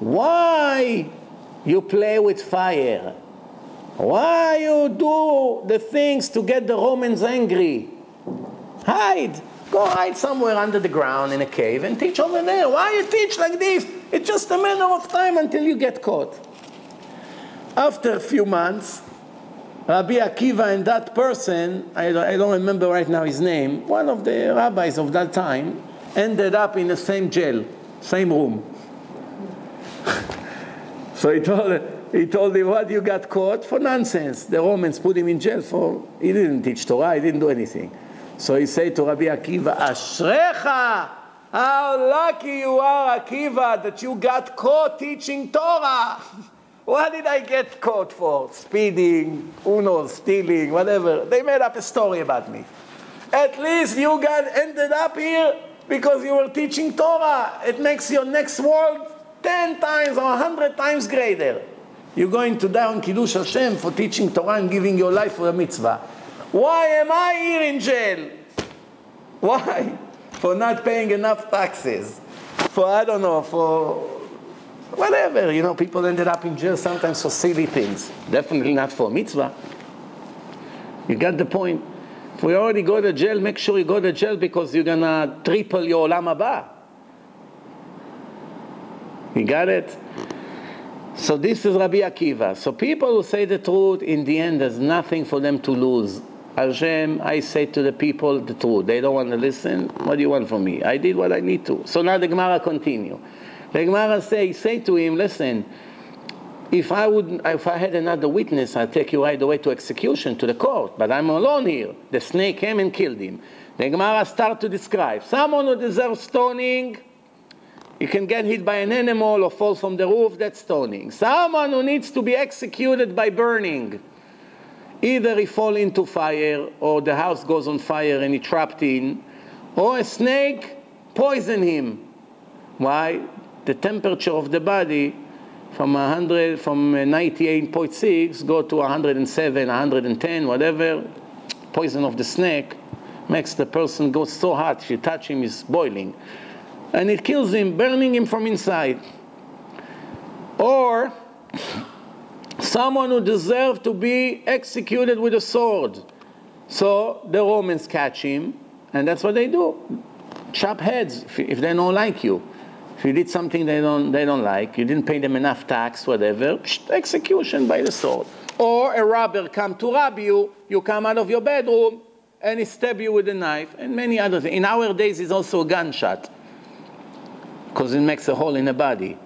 why you play with fire? Why you do the things to get the Romans angry? Hide. Go hide somewhere under the ground in a cave and teach over there. Why you teach like this? It's just a matter of time until you get caught. After a few months, Rabbi Akiva and that person, I don't remember right now his name, one of the rabbis of that time, ended up in the same jail, same room. so he told he told him, What you got caught? For nonsense. The Romans put him in jail for, he didn't teach Torah, he didn't do anything. So he said to Rabbi Akiva, Ashrecha! How lucky you are, Akiva, that you got caught teaching Torah. What did I get caught for? Speeding, uno, stealing, whatever. They made up a story about me. At least you got ended up here because you were teaching Torah. It makes your next world 10 times or a 100 times greater. You're going to die on Kiddush Hashem for teaching Torah and giving your life for a mitzvah. Why am I here in jail? Why? For not paying enough taxes. For, I don't know, for whatever. You know, people ended up in jail sometimes for silly things. Definitely not for mitzvah. You got the point. If we already go to jail, make sure you go to jail because you're going to triple your olam haba. You got it? So this is Rabbi Akiva. So people who say the truth, in the end, there's nothing for them to lose. Hashem, I say to the people the truth. They don't want to listen. What do you want from me? I did what I need to. So now the Gemara continue. The Gemara say, say to him, listen, if I would, if I had another witness, I'd take you right away to execution, to the court. But I'm alone here. The snake came and killed him. The Gemara start to describe someone who deserves stoning. You can get hit by an animal or fall from the roof, that's stoning. Someone who needs to be executed by burning. Either he fall into fire, or the house goes on fire and he trapped in, or a snake poison him. Why? The temperature of the body from 100 from 98.6 go to 107 110 whatever poison of the snake makes the person go so hot if you touch him he's boiling and it kills him burning him from inside or someone who deserved to be executed with a sword so the romans catch him and that's what they do chop heads if they don't like you if you did something they don't, they don't like, you didn't pay them enough tax, whatever, execution by the sword. Or a robber come to rob you, you come out of your bedroom, and he stab you with a knife, and many other things. In our days, it's also a gunshot, because it makes a hole in the body.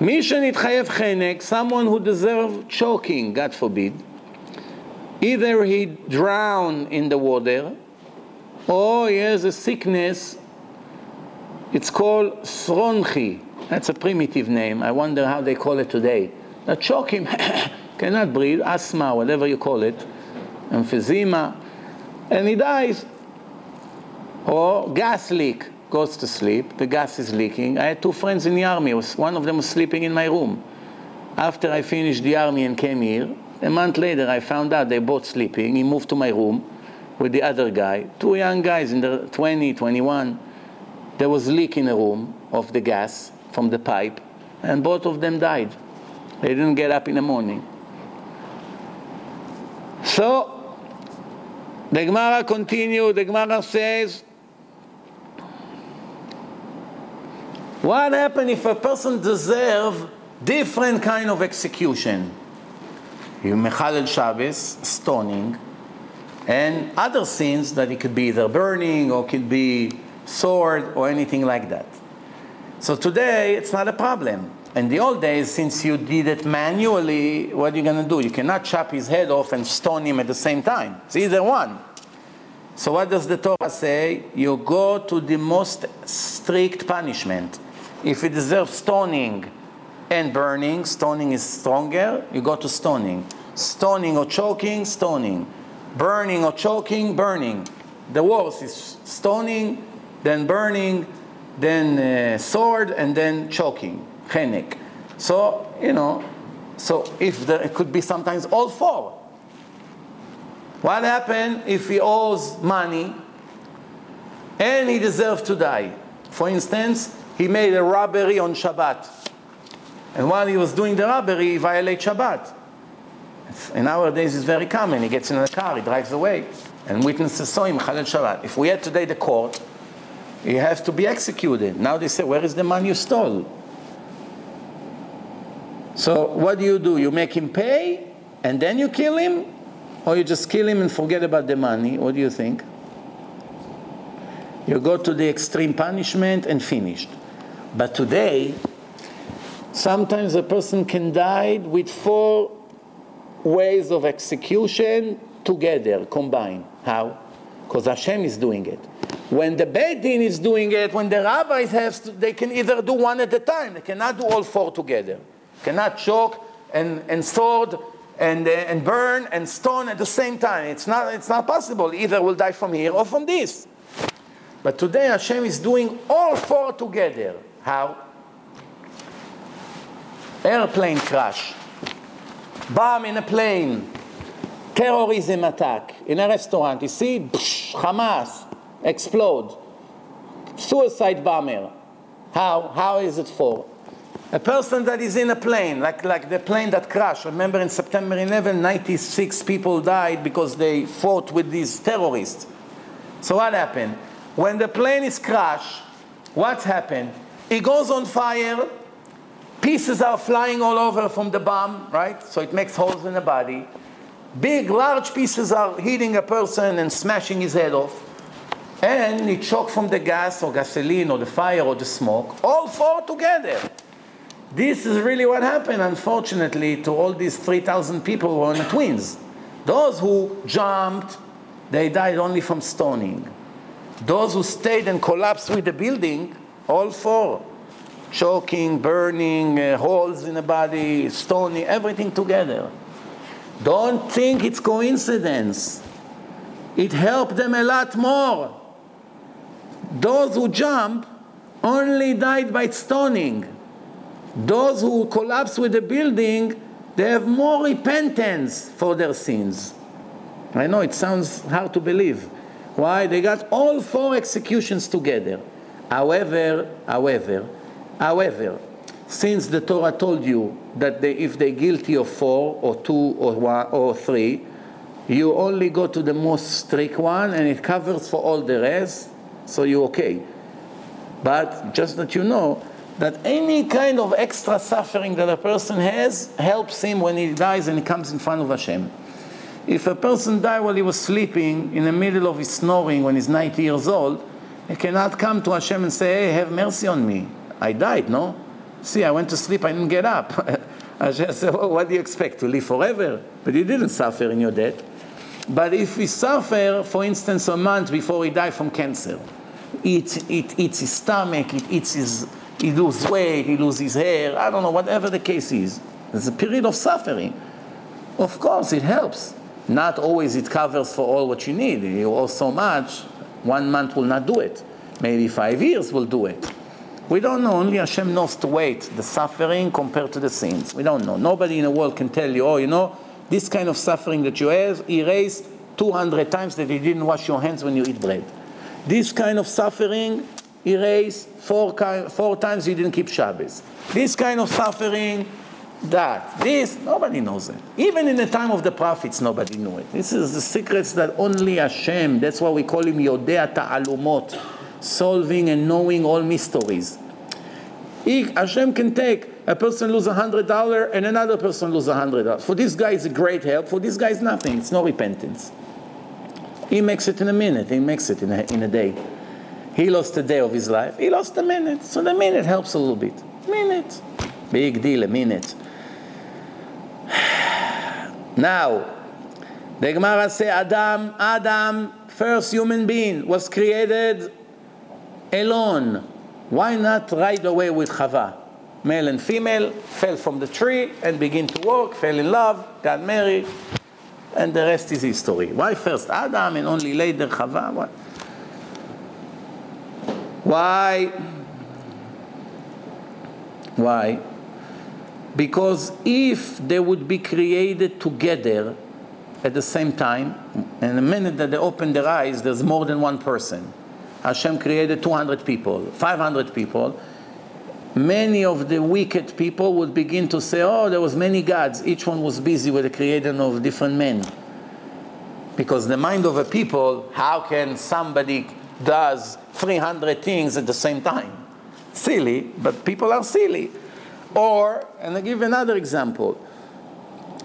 מי שנתחייב חנק, someone who deserves choking, God forbid, either he drowned in the water, or he has a sickness it's called Sronchi. That's a primitive name. I wonder how they call it today. That choke him, cannot breathe, asthma, whatever you call it, emphysema, and he dies. Or gas leak, goes to sleep, the gas is leaking. I had two friends in the army, one of them was sleeping in my room. After I finished the army and came here, a month later I found out they both sleeping. He moved to my room with the other guy, two young guys in the 20, 21 there was leak in a room of the gas from the pipe, and both of them died. They didn't get up in the morning. So, the Gemara continues, the Gemara says, what happens if a person deserves different kind of execution? You mechalel Shabbos, stoning, and other sins that it could be either burning or could be sword, or anything like that. So today, it's not a problem. In the old days, since you did it manually, what are you going to do? You cannot chop his head off and stone him at the same time. It's either one. So what does the Torah say? You go to the most strict punishment. If he deserves stoning and burning, stoning is stronger, you go to stoning. Stoning or choking, stoning. Burning or choking, burning. The worst is stoning then burning, then uh, sword, and then choking, chenek. So, you know, so if there, it could be sometimes all four. What happened if he owes money and he deserves to die? For instance, he made a robbery on Shabbat. And while he was doing the robbery, he violated Shabbat. In our days, it's very common. He gets in a car, he drives away, and witnesses saw him, Chalal Shabbat. If we had today the court, he has to be executed. Now they say, where is the man you stole? So what do you do? You make him pay and then you kill him? Or you just kill him and forget about the money? What do you think? You go to the extreme punishment and finished. But today, sometimes a person can die with four ways of execution together, combined. How? Because Hashem is doing it. When the Beit Din is doing it, when the rabbis have, to, they can either do one at a time. They cannot do all four together. Cannot choke and, and sword and, uh, and burn and stone at the same time. It's not, it's not possible. Either will die from here or from this. But today Hashem is doing all four together. How? Airplane crash. Bomb in a plane. Terrorism attack in a restaurant. You see? Hamas explode. Suicide bomber. How? How is it for? A person that is in a plane, like, like the plane that crashed. Remember in September 11, 96 people died because they fought with these terrorists. So what happened? When the plane is crashed, what happened? It goes on fire, pieces are flying all over from the bomb, right? So it makes holes in the body. Big, large pieces are hitting a person and smashing his head off and it choked from the gas or gasoline or the fire or the smoke, all four together. This is really what happened, unfortunately, to all these 3,000 people who were twins. Those who jumped, they died only from stoning. Those who stayed and collapsed with the building, all four, choking, burning, uh, holes in the body, stoning, everything together. Don't think it's coincidence. It helped them a lot more. Those who jump only died by stoning. Those who collapse with the building, they have more repentance for their sins. I know it sounds hard to believe. Why? They got all four executions together. However, however, however, since the Torah told you that they, if they're guilty of four or two or one or three, you only go to the most strict one and it covers for all the rest, so you're okay. But just that you know that any kind of extra suffering that a person has helps him when he dies and he comes in front of Hashem. If a person died while he was sleeping in the middle of his snoring when he's 90 years old, he cannot come to Hashem and say, Hey, have mercy on me. I died, no? See, I went to sleep, I didn't get up. Hashem said, well, What do you expect? To live forever? But you didn't suffer in your death. But if he suffer, for instance, a month before he died from cancer, it, it eats his stomach, it eats his, he loses weight, he loses his hair, I don't know, whatever the case is. There's a period of suffering. Of course, it helps. Not always it covers for all what you need. You owe so much, one month will not do it. Maybe five years will do it. We don't know. Only Hashem knows to weight the suffering compared to the sins. We don't know. Nobody in the world can tell you, oh, you know, this kind of suffering that you have, erase 200 times that you didn't wash your hands when you eat bread. This kind of suffering, erase four, four times you didn't keep Shabbos. This kind of suffering, that. This, nobody knows it. Even in the time of the prophets, nobody knew it. This is the secrets that only Hashem, that's why we call him Yodea Ta'alumot, solving and knowing all mysteries. Hashem can take a person lose a hundred dollar and another person lose a hundred dollars. For this guy, it's a great help. For this guy, it's nothing. It's no repentance. He makes it in a minute. He makes it in a, in a day. He lost a day of his life. He lost a minute. So the minute helps a little bit. Minute. Big deal, a minute. now, the Gemara say Adam, Adam, first human being, was created alone. Why not right away with Chava? male and female, fell from the tree and begin to walk, fell in love, got married, and the rest is history. Why first Adam and only later Chava? What? Why? Why? Because if they would be created together at the same time, and the minute that they open their eyes, there's more than one person. Hashem created 200 people, 500 people, many of the wicked people would begin to say, oh, there was many gods. Each one was busy with the creation of different men. Because the mind of a people, how can somebody does 300 things at the same time? Silly, but people are silly. Or, and I give another example.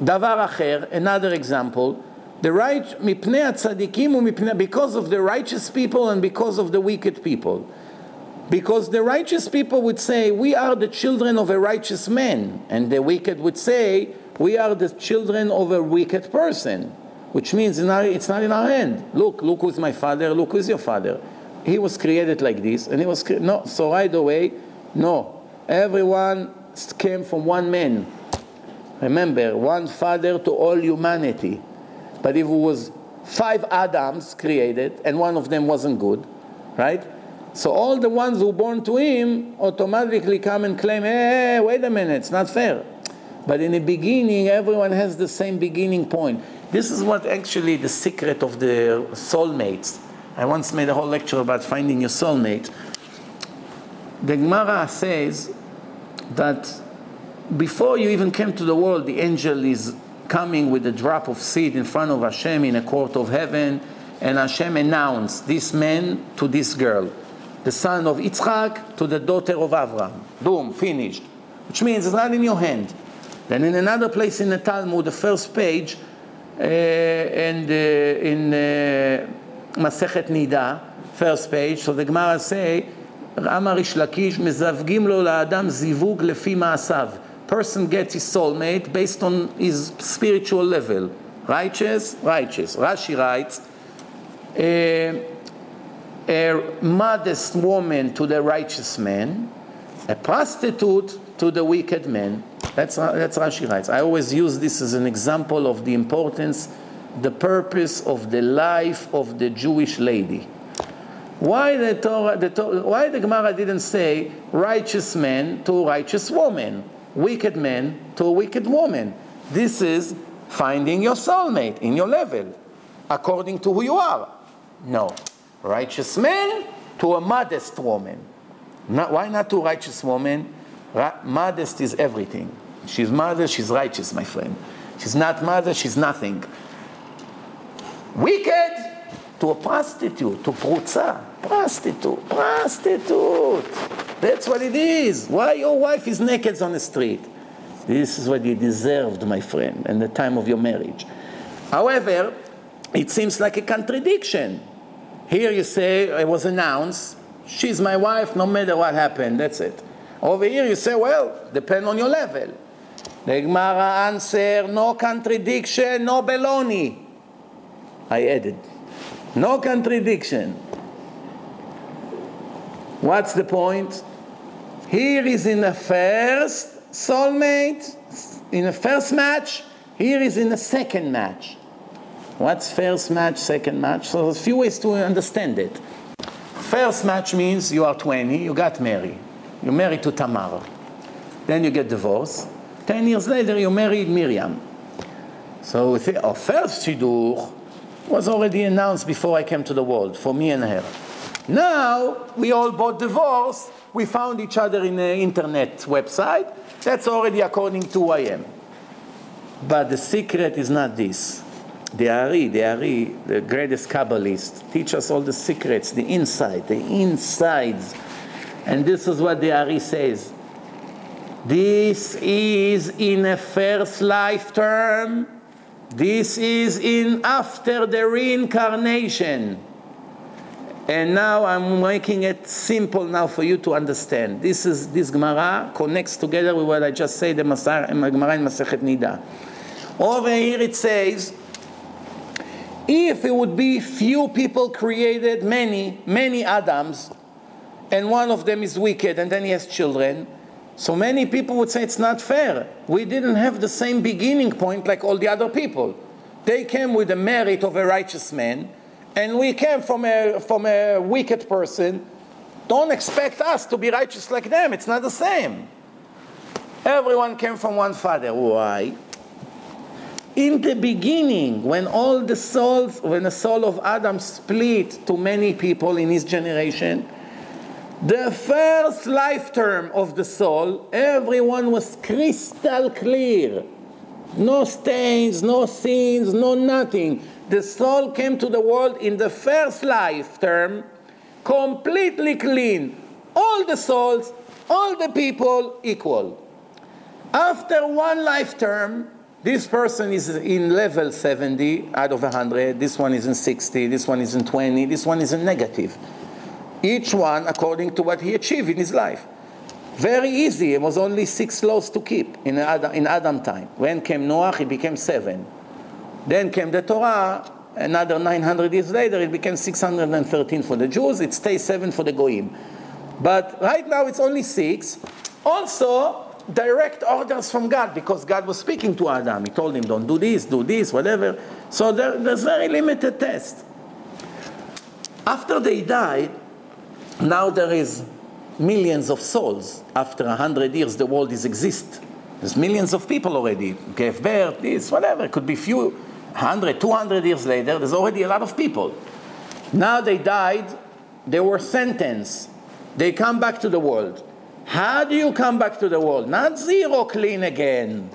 Davar acher, another example. The right, because of the righteous people and because of the wicked people. Because the righteous people would say, We are the children of a righteous man. And the wicked would say, We are the children of a wicked person. Which means it's not in our hand. Look, look who's my father, look who's your father. He was created like this, and he was cre- no. So right away, no. Everyone came from one man. Remember, one father to all humanity. But if it was five Adams created and one of them wasn't good, right? So all the ones who born to him automatically come and claim, hey, hey, wait a minute, it's not fair. But in the beginning, everyone has the same beginning point. This is what actually the secret of the soulmates. I once made a whole lecture about finding your soulmate. The Gemara says that before you even came to the world, the angel is coming with a drop of seed in front of Hashem in a court of heaven, and Hashem announced this man to this girl the son of Yitzchak to the daughter of Avram. Boom, finished. Which means it's not in your hand. Then in another place in the Talmud, the first page, uh, and uh, in uh, Masechet Nida, first page, so the Gemara say, אמר ריש לקיש, מזווגים לו לאדם זיווג לפי מעשיו. Person gets his soulmate based on his spiritual level. Righteous, righteous. Rashi writes, a, a modest woman to the righteous man, a prostitute to the wicked man. That's, that's Rashi writes. I always use this as an example of the importance, the purpose of the life of the Jewish lady. Why the Torah, the Torah, why the Gemara didn't say righteous man to righteous woman, wicked man to a wicked woman? This is finding your soulmate in your level, according to who you are. No, righteous man to a modest woman. Not, why not to righteous woman? Ra- modest is everything. She's modest, she's righteous, my friend. She's not modest, she's nothing. Wicked to a prostitute, to prutza, prostitute, prostitute. That's what it is. Why your wife is naked on the street? This is what you deserved, my friend, in the time of your marriage. However, it seems like a contradiction. Here you say, it was announced, she's my wife no matter what happened, that's it. Over here you say, well, depend on your level. The Gemara answer, no contradiction, no baloney. I added. No contradiction. What's the point? Here is in the first soulmate, in the first match, here is in the second match. What's first match, second match? So there's a few ways to understand it. First match means you are 20, you got married. You're married to Tamar. Then you get divorced. Ten years later, you married Miriam. So we say our first Shidur was already announced before I came to the world, for me and her. Now, we all bought divorce. We found each other in an internet website. That's already according to am. But the secret is not this. The Ari, the Ari, the greatest Kabbalist, teach us all the secrets, the inside, the insides. And this is what the Ari says. This is in a first lifetime this is in after the reincarnation. And now I'm making it simple now for you to understand. This is this Gemara connects together with what I just said, the Masar, Gemara in Masechet Nida. Over here it says, if it would be few people created, many, many Adams, and one of them is wicked, and then he has children, so many people would say it's not fair. We didn't have the same beginning point like all the other people. They came with the merit of a righteous man, and we came from a, from a wicked person. Don't expect us to be righteous like them. It's not the same. Everyone came from one father. Why? In the beginning, when all the souls, when the soul of Adam split to many people in his generation, the first life term of the soul, everyone was crystal clear. No stains, no sins, no nothing. The soul came to the world in the first life term completely clean. All the souls, all the people equal. After one life term, this person is in level 70 out of 100, this one is in 60, this one is in 20, this one is in negative each one according to what he achieved in his life. Very easy. It was only six laws to keep in Adam, in Adam time. When came Noah, he became seven. Then came the Torah. Another 900 years later, it became 613 for the Jews. It stays seven for the Goyim. But right now, it's only six. Also, direct orders from God because God was speaking to Adam. He told him, "Don't do this, do this, whatever." So there, there's very limited test. After they died, now there is millions of souls. After a hundred years, the world is exist. There's millions of people already. Gave birth, this, whatever. It could be few, 100, 200 years later, there's already a lot of people. Now they died, they were sentenced. They come back to the world. How do you come back to the world? Not zero clean again.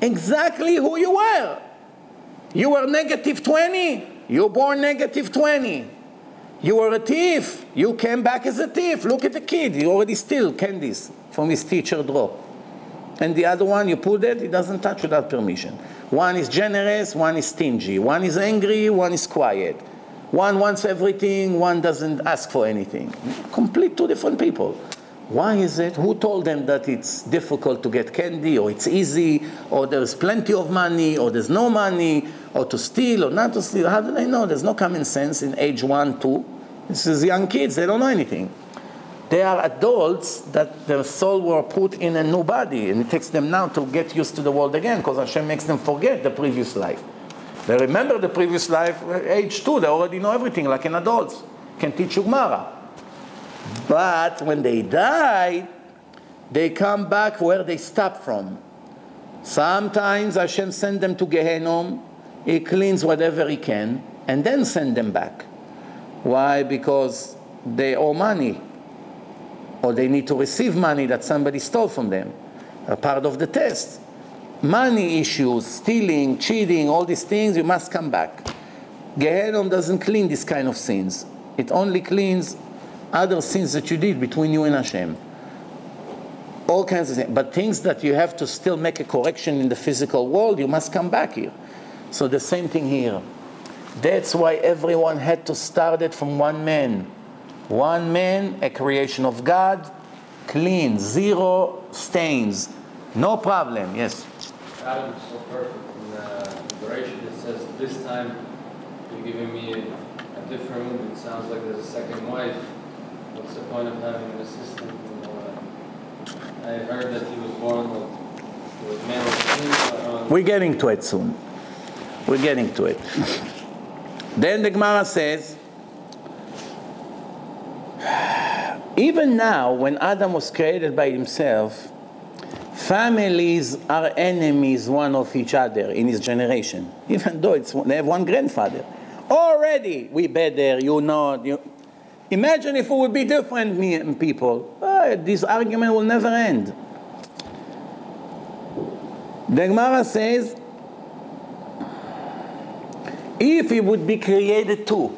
Exactly who you were. You were negative 20. You were born negative 20. You were a thief. You came back as a thief. Look at the kid. He already steal candies from his teacher drawer. And the other one, you put it, it doesn't touch without permission. One is generous, one is stingy. One is angry, one is quiet. One wants everything, one doesn't ask for anything. Complete two different people. Why is it? Who told them that it's difficult to get candy, or it's easy, or there's plenty of money, or there's no money, or to steal, or not to steal? How do they know? There's no common sense in age one, two. This is young kids, they don't know anything. They are adults that their soul were put in a new body, and it takes them now to get used to the world again, because Hashem makes them forget the previous life. They remember the previous life, uh, age two, they already know everything, like an adult. Can teach you Gemara. But when they die, they come back where they stopped from. Sometimes Hashem sends them to Gehenom, He cleans whatever He can, and then send them back. Why? Because they owe money, or they need to receive money that somebody stole from them. A part of the test. Money issues, stealing, cheating, all these things, you must come back. Gehenom doesn't clean this kind of sins. It only cleans other sins that you did between you and Hashem. All kinds of things. But things that you have to still make a correction in the physical world, you must come back here. So the same thing here. That's why everyone had to start it from one man. One man, a creation of God, clean, zero stains, no problem. Yes. Adam is so perfect. In uh, the Bereshit it says, this time you're giving me a, a different woman. It sounds like there's a second wife what's the point of having an assistant? Uh, I heard that he was born with, with male We're getting to it soon. We're getting to it. then the Gemara says, even now, when Adam was created by himself, families are enemies one of each other in his generation, even though it's, they have one grandfather. Already, we better, you know, you, Imagine if it would be different me and people. Uh, this argument will never end. The Gemara says, if it would be created too,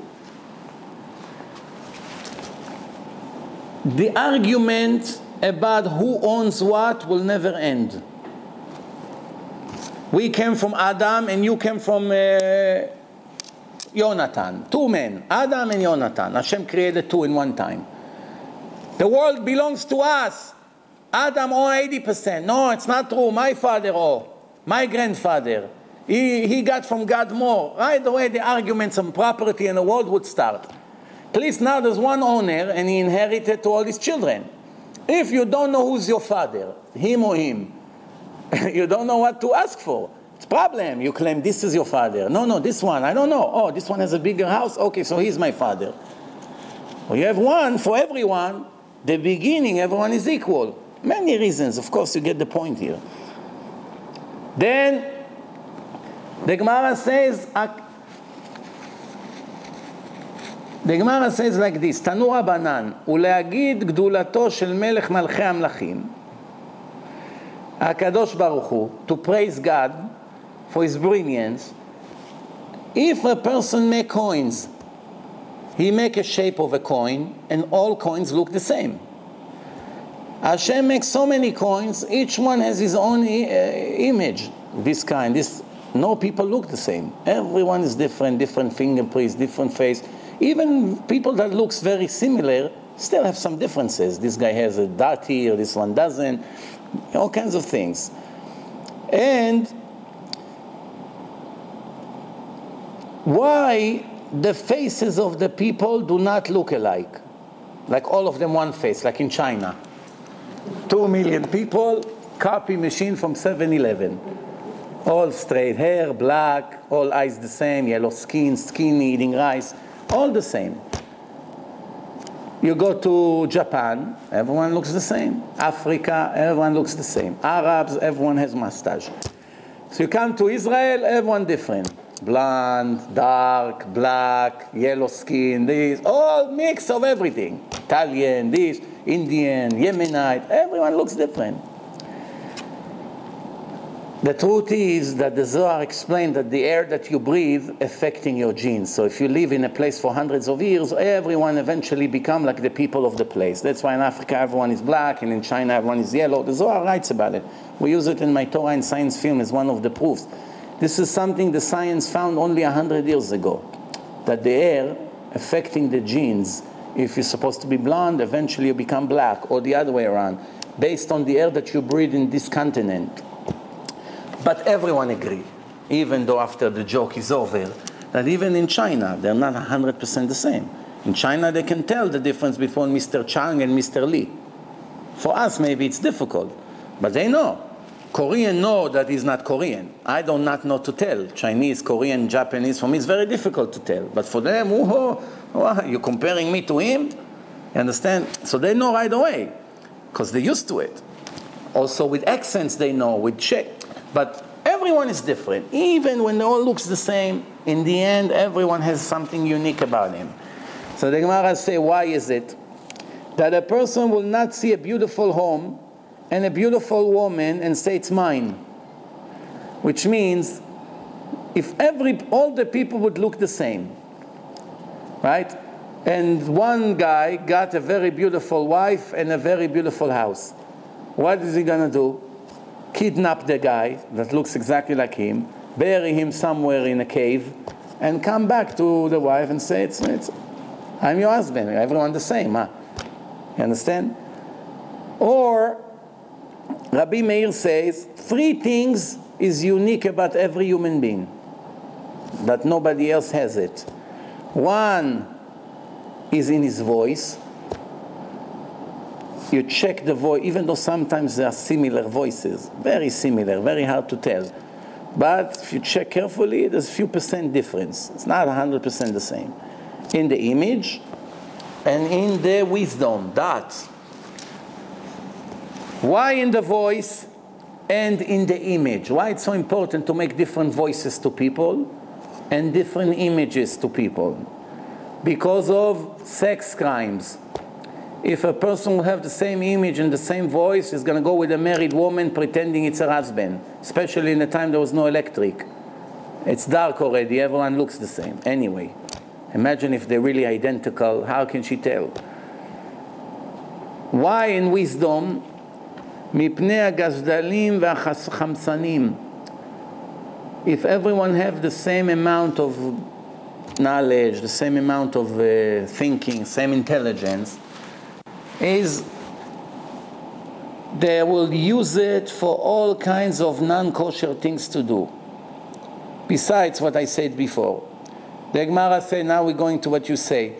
the argument about who owns what will never end. We came from Adam and you came from uh, Jonathan, two men, Adam and Jonathan. Hashem created two in one time. The world belongs to us. Adam owe 80%. No, it's not true. My father owe. My grandfather. He, he got from God more. Right away, the arguments on property in the world would start. Please, now there's one owner and he inherited to all his children. If you don't know who's your father, him or him, you don't know what to ask for. It's problem. You claim this is your father. No, no, this one. I don't know. Oh, this one has a bigger house. Okay, so he's my father. Well, you have one for everyone. The beginning, everyone is equal. Many reasons. Of course, you get the point here. Then the Gemara says, the Gemara says like this, תנו רבנן, ולהגיד גדולתו של מלך מלכי המלכים, הקדוש ברוך הוא, to praise God, for his brilliance, if a person make coins, he make a shape of a coin, and all coins look the same. Hashem makes so many coins, each one has his own uh, image, this kind. This, no people look the same. Everyone is different, different fingerprints, different face. even people that looks very similar still have some differences. This guy has a dot here, this one doesn't. All kinds of things. And why the faces of the people do not look alike. Like all of them one face, like in China. Two million people, copy machine from 7 Eleven. All straight hair, black, all eyes the same, yellow skin, skinny, eating rice, all the same. You go to Japan, everyone looks the same. Africa, everyone looks the same. Arabs, everyone has mustache. So you come to Israel, everyone different blonde, dark, black, yellow skin, this, all mix of everything. Italian, this, Indian, Yemenite, everyone looks different. The truth is that the Zohar explained that the air that you breathe affecting your genes. So if you live in a place for hundreds of years, everyone eventually become like the people of the place. That's why in Africa everyone is black and in China everyone is yellow. The Zohar writes about it. We use it in my Torah and science film as one of the proofs this is something the science found only 100 years ago. that the air affecting the genes. If you're supposed to be blonde, eventually you become black, or the other way around, based on the air that you breathe in this continent. But everyone agree, even though after the joke is over, that even in China, they're not 100% the same. In China, they can tell the difference between Mr. Chang and Mr. Lee. For us, maybe it's difficult, but they know. Korean know that he's not Korean. I do not know to tell. Chinese, Korean, Japanese, for me it's very difficult to tell. But for them, oh, you're comparing me to him? You understand? So they know right away, because they're used to it. Also with accents they know, with Czech. But everyone is different. Even when it all looks the same, in the end, everyone has something unique about him. So the Gemara say, why is it that a person will not see a beautiful home and a beautiful woman and say it's mine. Which means if every all the people would look the same, right? And one guy got a very beautiful wife and a very beautiful house. What is he gonna do? Kidnap the guy that looks exactly like him, bury him somewhere in a cave, and come back to the wife and say, it's, it's I'm your husband, everyone the same, huh? You understand? Or Rabbi Meir says three things is unique about every human being, that nobody else has it. One is in his voice. You check the voice, even though sometimes there are similar voices, very similar, very hard to tell. But if you check carefully, there's a few percent difference. It's not 100% the same. In the image and in the wisdom, that why in the voice and in the image? Why it's so important to make different voices to people and different images to people? Because of sex crimes If a person will have the same image and the same voice, he's going to go with a married woman pretending it's her husband, especially in the time there was no electric. It's dark already, everyone looks the same. Anyway, imagine if they're really identical, how can she tell? Why in wisdom מפני הגזדלים והחמסנים. If everyone have the same amount of knowledge, the same amount of uh, thinking, same intelligence, is they will use it for all kinds of non-kosher things to do. Besides what I said before. The Gemara say, now we're going to what you say.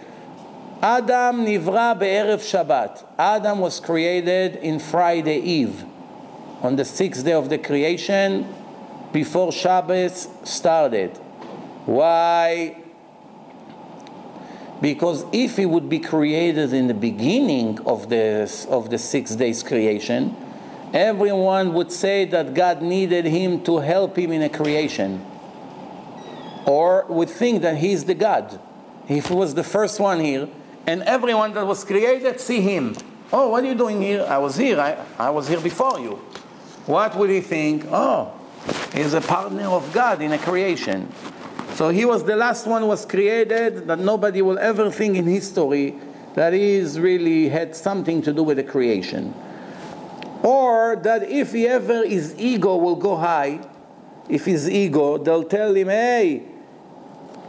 Adam nivra be'erev Shabbat. Adam was created in Friday Eve, on the sixth day of the creation, before Shabbos started. Why? Because if he would be created in the beginning of the, of the six days creation, everyone would say that God needed him to help him in a creation. Or would think that he's the God. If he was the first one here, and everyone that was created see him. Oh, what are you doing here? I was here. I, I was here before you. What would he think? Oh, he's a partner of God in a creation. So he was the last one was created that nobody will ever think in history that he's really had something to do with the creation. Or that if he ever his ego will go high, if his ego, they'll tell him, hey,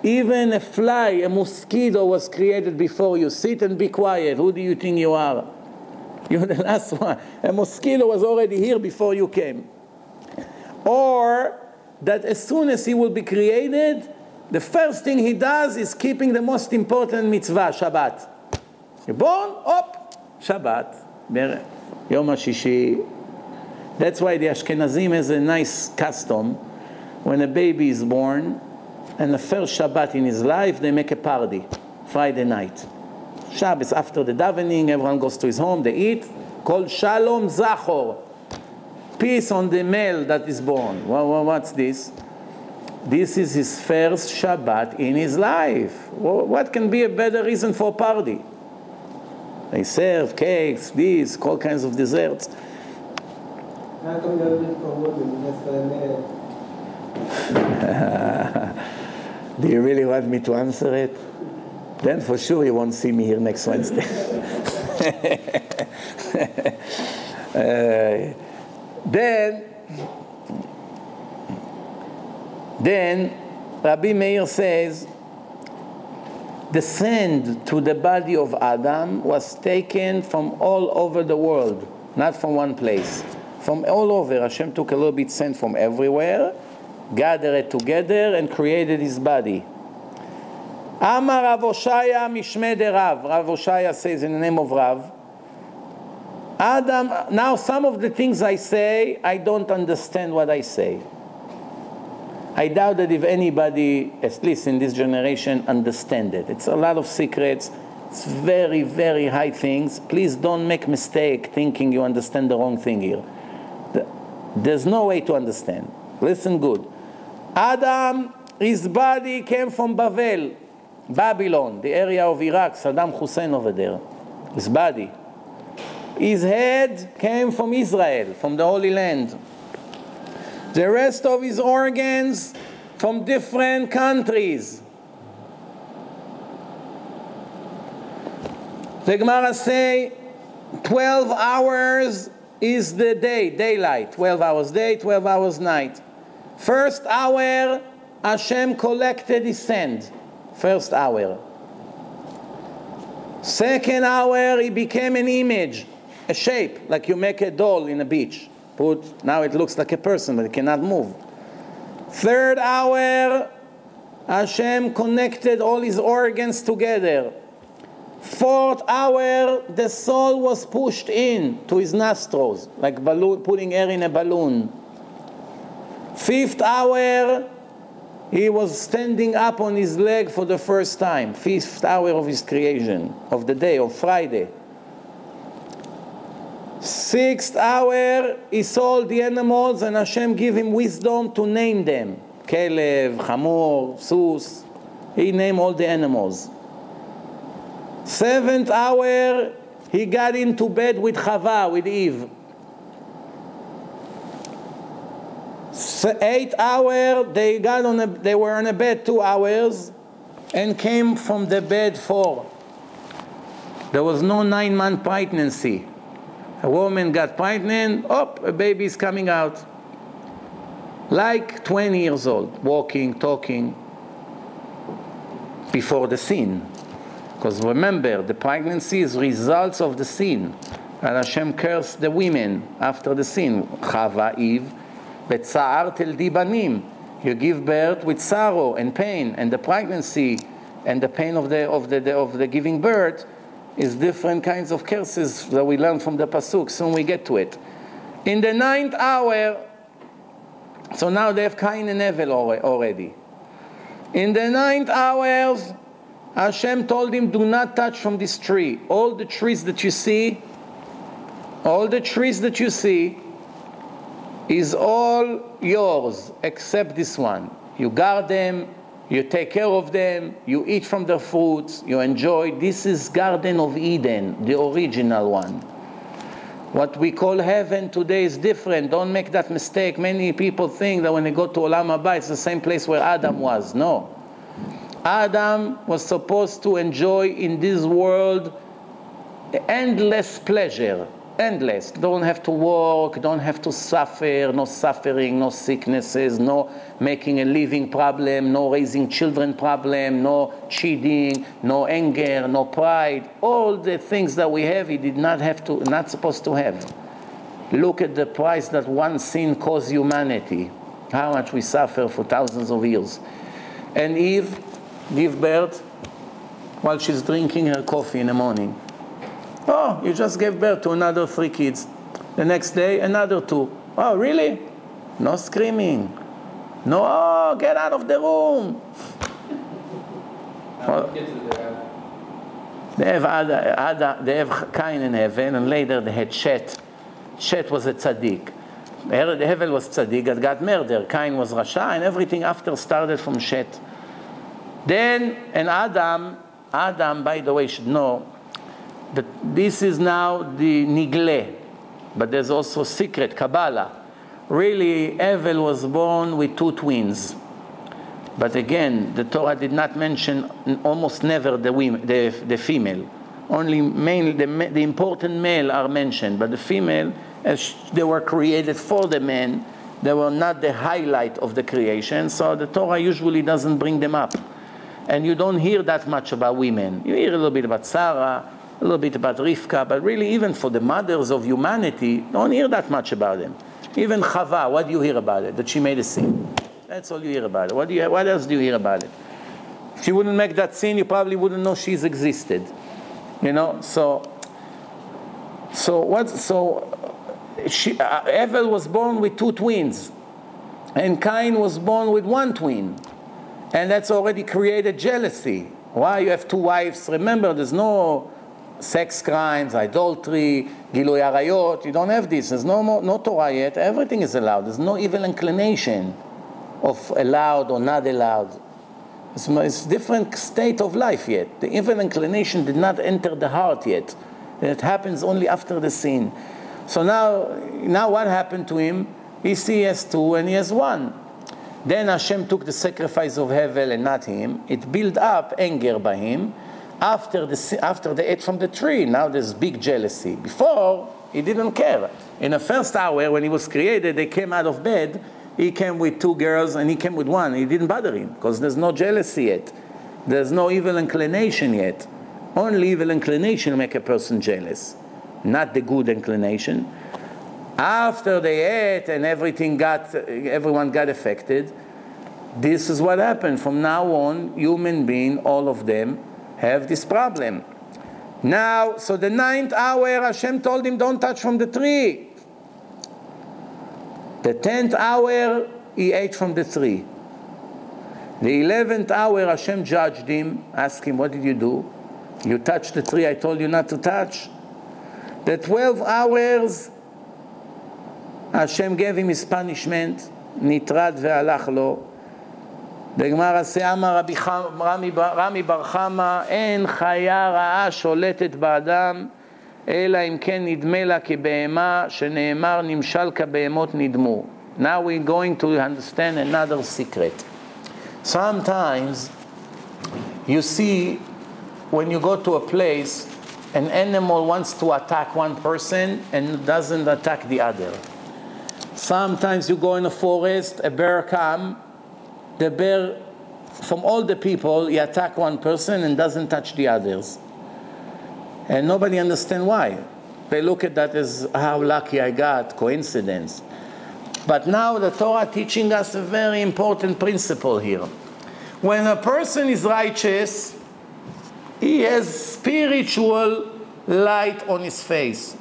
even a fly, a mosquito was created before you. Sit and be quiet. Who do you think you are? You're the last one. A mosquito was already here before you came. Or that as soon as he will be created, the first thing he does is keeping the most important mitzvah, Shabbat. You're born, up, Shabbat. Yom HaShishi. That's why the Ashkenazim has a nice custom. When a baby is born, and the first Shabbat in his life, they make a party, Friday night. Shabbos, after the davening, everyone goes to his home, they eat, called Shalom Zachor. Peace on the male that is born. Well, what's this? This is his first Shabbat in his life. What can be a better reason for a party? They serve cakes, this, all kinds of desserts. Do you really want me to answer it? Then for sure you won't see me here next Wednesday. uh, then, then Rabbi Meir says the sand to the body of Adam was taken from all over the world, not from one place. From all over, Hashem took a little bit sand from everywhere, gathered it together, and created his body. Amar Rav Oshaya Mishme Rav. Rav Oshaya says in the name of Rav, Adam, now some of the things I say, I don't understand what I say. I doubt that if anybody, at least in this generation, understand it. It's a lot of secrets. It's very, very high things. Please don't make mistake thinking you understand the wrong thing here. There's no way to understand. Listen good. Adam, his body came from Babel, Babylon, the area of Iraq, Saddam Hussein over there. His body. His head came from Israel, from the Holy Land. The rest of his organs from different countries. The Gemara say 12 hours is the day, daylight. 12 hours day, 12 hours night. First hour, Hashem collected his sand. First hour. Second hour, he became an image, a shape, like you make a doll in a beach. Put, now it looks like a person, but it cannot move. Third hour, Hashem connected all his organs together. Fourth hour, the soul was pushed in to his nostrils, like balloon, putting air in a balloon. Fifth hour, he was standing up on his leg for the first time. Fifth hour of his creation, of the day, of Friday. Sixth hour, he saw the animals, and Hashem gave him wisdom to name them. Kelev, Hamor, Sus. He named all the animals. Seventh hour, he got into bed with Chava, with Eve. Eight hour, they got on a, they were on a bed two hours, and came from the bed four. There was no nine month pregnancy. A woman got pregnant, oh, a baby is coming out. Like 20 years old, walking, talking, before the sin. Because remember, the pregnancy is results of the sin. And Hashem cursed the women after the sin. Chava, Eve, Betza'ar tel dibanim. You give birth with sorrow and pain, and the pregnancy and the pain of the, of the, of the giving birth is different kinds of curses that we learn from the pasuk. Soon we get to it. In the ninth hour, so now they have Cain and Abel already. In the ninth hours, Hashem told him, "Do not touch from this tree. All the trees that you see, all the trees that you see, is all yours except this one. You guard them, you take care of them, you eat from their fruits, you enjoy. This is Garden of Eden, the original one. What we call heaven today is different. Don't make that mistake. Many people think that when they go to Olam Haba, it's the same place where Adam was. No. Adam was supposed to enjoy in this world endless pleasure endless. Don't have to work, don't have to suffer, no suffering, no sicknesses, no making a living problem, no raising children problem, no cheating, no anger, no pride. All the things that we have, he did not have to, not supposed to have. Look at the price that one sin caused humanity. How much we suffer for thousands of years. And Eve give birth while she's drinking her coffee in the morning. Oh, you just gave birth to another three kids. The next day, another two. Oh, really? No screaming. No, oh, get out of the room. Well, they have Ada, Ada, they have Cain in heaven, and later they had Shet. Shet was a tzaddik. Hevel was tzaddik that got murdered. Cain was Rasha, and everything after started from Shet. Then, and Adam, Adam, by the way, should know that this is now the nigle, but there's also secret Kabbalah. Really, Evel was born with two twins. But again, the Torah did not mention almost never the, women, the, the female. Only mainly the, the important male are mentioned, but the female, as they were created for the men, they were not the highlight of the creation, so the Torah usually doesn't bring them up. and you don't hear that much about women. You hear a little bit about Sarah, a little bit about Rivka, but really, even for the mothers of humanity, don't hear that much about them. Even Chava, what do you hear about it? That she made a sin. That's all you hear about it. What, do you, what else do you hear about it? If she wouldn't make that sin, you probably wouldn't know she's existed. You know, so so what? So she, uh, Evel was born with two twins, and Cain was born with one twin, and that's already created jealousy. Why you have two wives? Remember, there's no sex crimes, adultery, gilui arayot. You don't have this. There's no more, no Torah yet. Everything is allowed. There's no evil inclination of allowed or not allowed. It's, it's different state of life yet. The evil inclination did not enter the heart yet. It happens only after the sin. So now, now what happened to him? He has two and he has one. Then Hashem took the sacrifice of Hevel and not him. It built up anger by him. After the, after they ate from the tree, now there's big jealousy. Before, he didn't care. In the first hour, when he was created, they came out of bed. He came with two girls and he came with one. He didn't bother him because there's no jealousy yet. There's no evil inclination yet. Only evil inclination make a person jealous, not the good inclination. After they ate and everything got, everyone got affected, this is what happened. From now on, human being, all of them, have this problem. Now, so the ninth hour, Hashem told him, don't touch from the tree. The tenth hour, he ate from the tree. The eleventh hour, Hashem judged him, asked him, what did you do? You touched the tree I told you not to touch. The 12 hours, Hashem gave him his punishment, nitrad ve'alach lo. בגמר עשה אמר רמי בר חמא, אין חיה רעה שולטת באדם, אלא אם כן נדמה לה כבהמה, שנאמר נמשל כבהמות נדמו. Now we're going to understand another secret. Sometimes you see when you go to a place, an animal wants to attack one person and doesn't attack the other. Sometimes you go in a forest, a bear come, the bear, from all the people, he attack one person and doesn't touch the others. And nobody understand why. They look at that as how lucky I got, coincidence. But now the Torah teaching us a very important principle here. When a person is righteous, he has spiritual light on his face.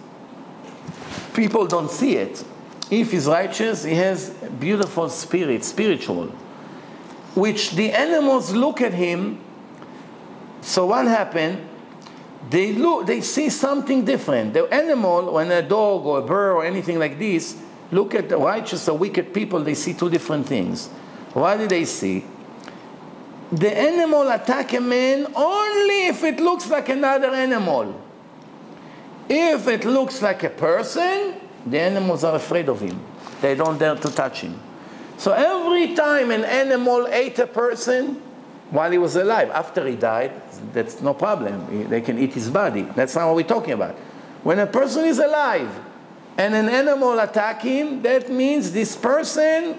People don't see it. If he's righteous, he has beautiful spirit, spiritual, which the animals look at him. So what happened? They look, they see something different. The animal, when a dog or a bird or anything like this, look at the righteous or wicked people, they see two different things. What do they see? the animal attack a man only if it looks like another animal. If it looks like a person, the animals are afraid of him. They don't dare to touch him. So every time an animal ate a person while he was alive, after he died, that's no problem. They can eat his body. That's not what we're talking about. When a person is alive and an animal attack him, that means this person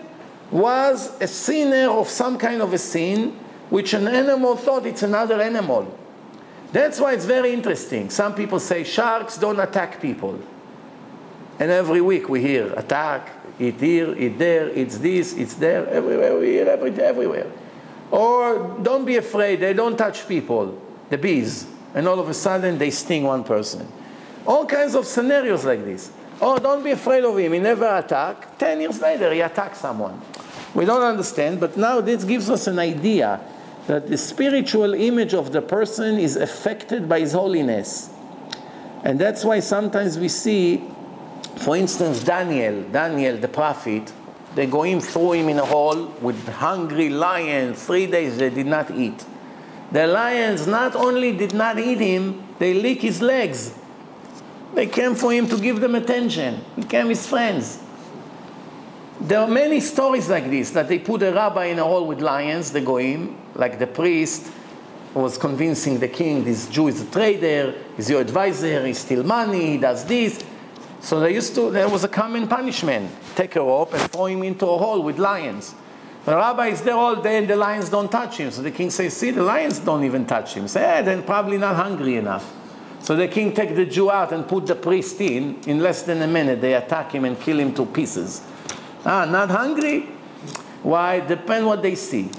was a sinner of some kind of a sin which an animal thought it's another animal. That's why it's very interesting. Some people say sharks don't attack people. And every week we hear attack, eat here, it there, it's this, it's there, everywhere we hear everything, everywhere. Or don't be afraid, they don't touch people, the bees. And all of a sudden they sting one person. All kinds of scenarios like this. Oh, don't be afraid of him, he never attack. Ten years later he attacks someone. We don't understand, but now this gives us an idea that the spiritual image of the person is affected by his holiness. And that's why sometimes we see, for instance, Daniel, Daniel the prophet, they go in, throw him in a hole with hungry lions. Three days they did not eat. The lions not only did not eat him, they lick his legs. They came for him to give them attention. He came his friends. There are many stories like this that they put a rabbi in a hole with lions, the goyim, like the priest was convincing the king this Jew is a trader, he's your advisor, he steals money, he does this. So they used to, there was a common punishment take a rope and throw him into a hole with lions. The rabbi is there all day and the lions don't touch him. So the king says, see, the lions don't even touch him. Say, eh, they're probably not hungry enough. So the king take the Jew out and put the priest in. In less than a minute, they attack him and kill him to pieces. Ah, not hungry? Why? Depend what they see.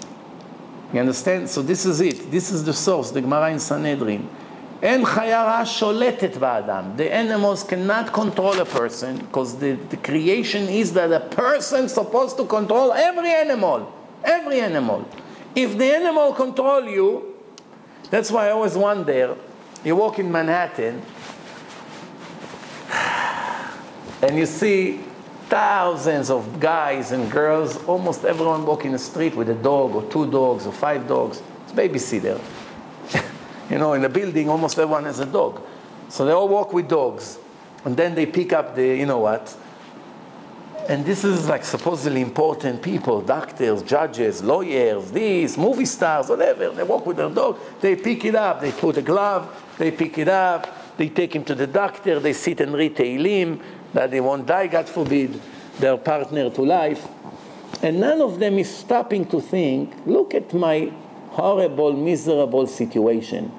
You understand? So this is it. This is the source, the Gemara in Sanhedrin. אין חיה רעה שולטת באדם. The animals cannot control a person because the, the creation is that a person is supposed to control every animal. Every animal. If the animal control you, that's why I always wonder, you walk in Manhattan and you see thousands of guys and girls, almost everyone walking the street with a dog or two dogs or five dogs. It's babysitter. You know, in a building, almost everyone has a dog. So they all walk with dogs. And then they pick up the, you know what? And this is like supposedly important people, doctors, judges, lawyers, these, movie stars, whatever. They walk with their dog, they pick it up, they put a glove, they pick it up, they take him to the doctor, they sit and read Tehillim, that they won't die, God forbid, their partner to life. And none of them is stopping to think, look at my horrible, miserable situation.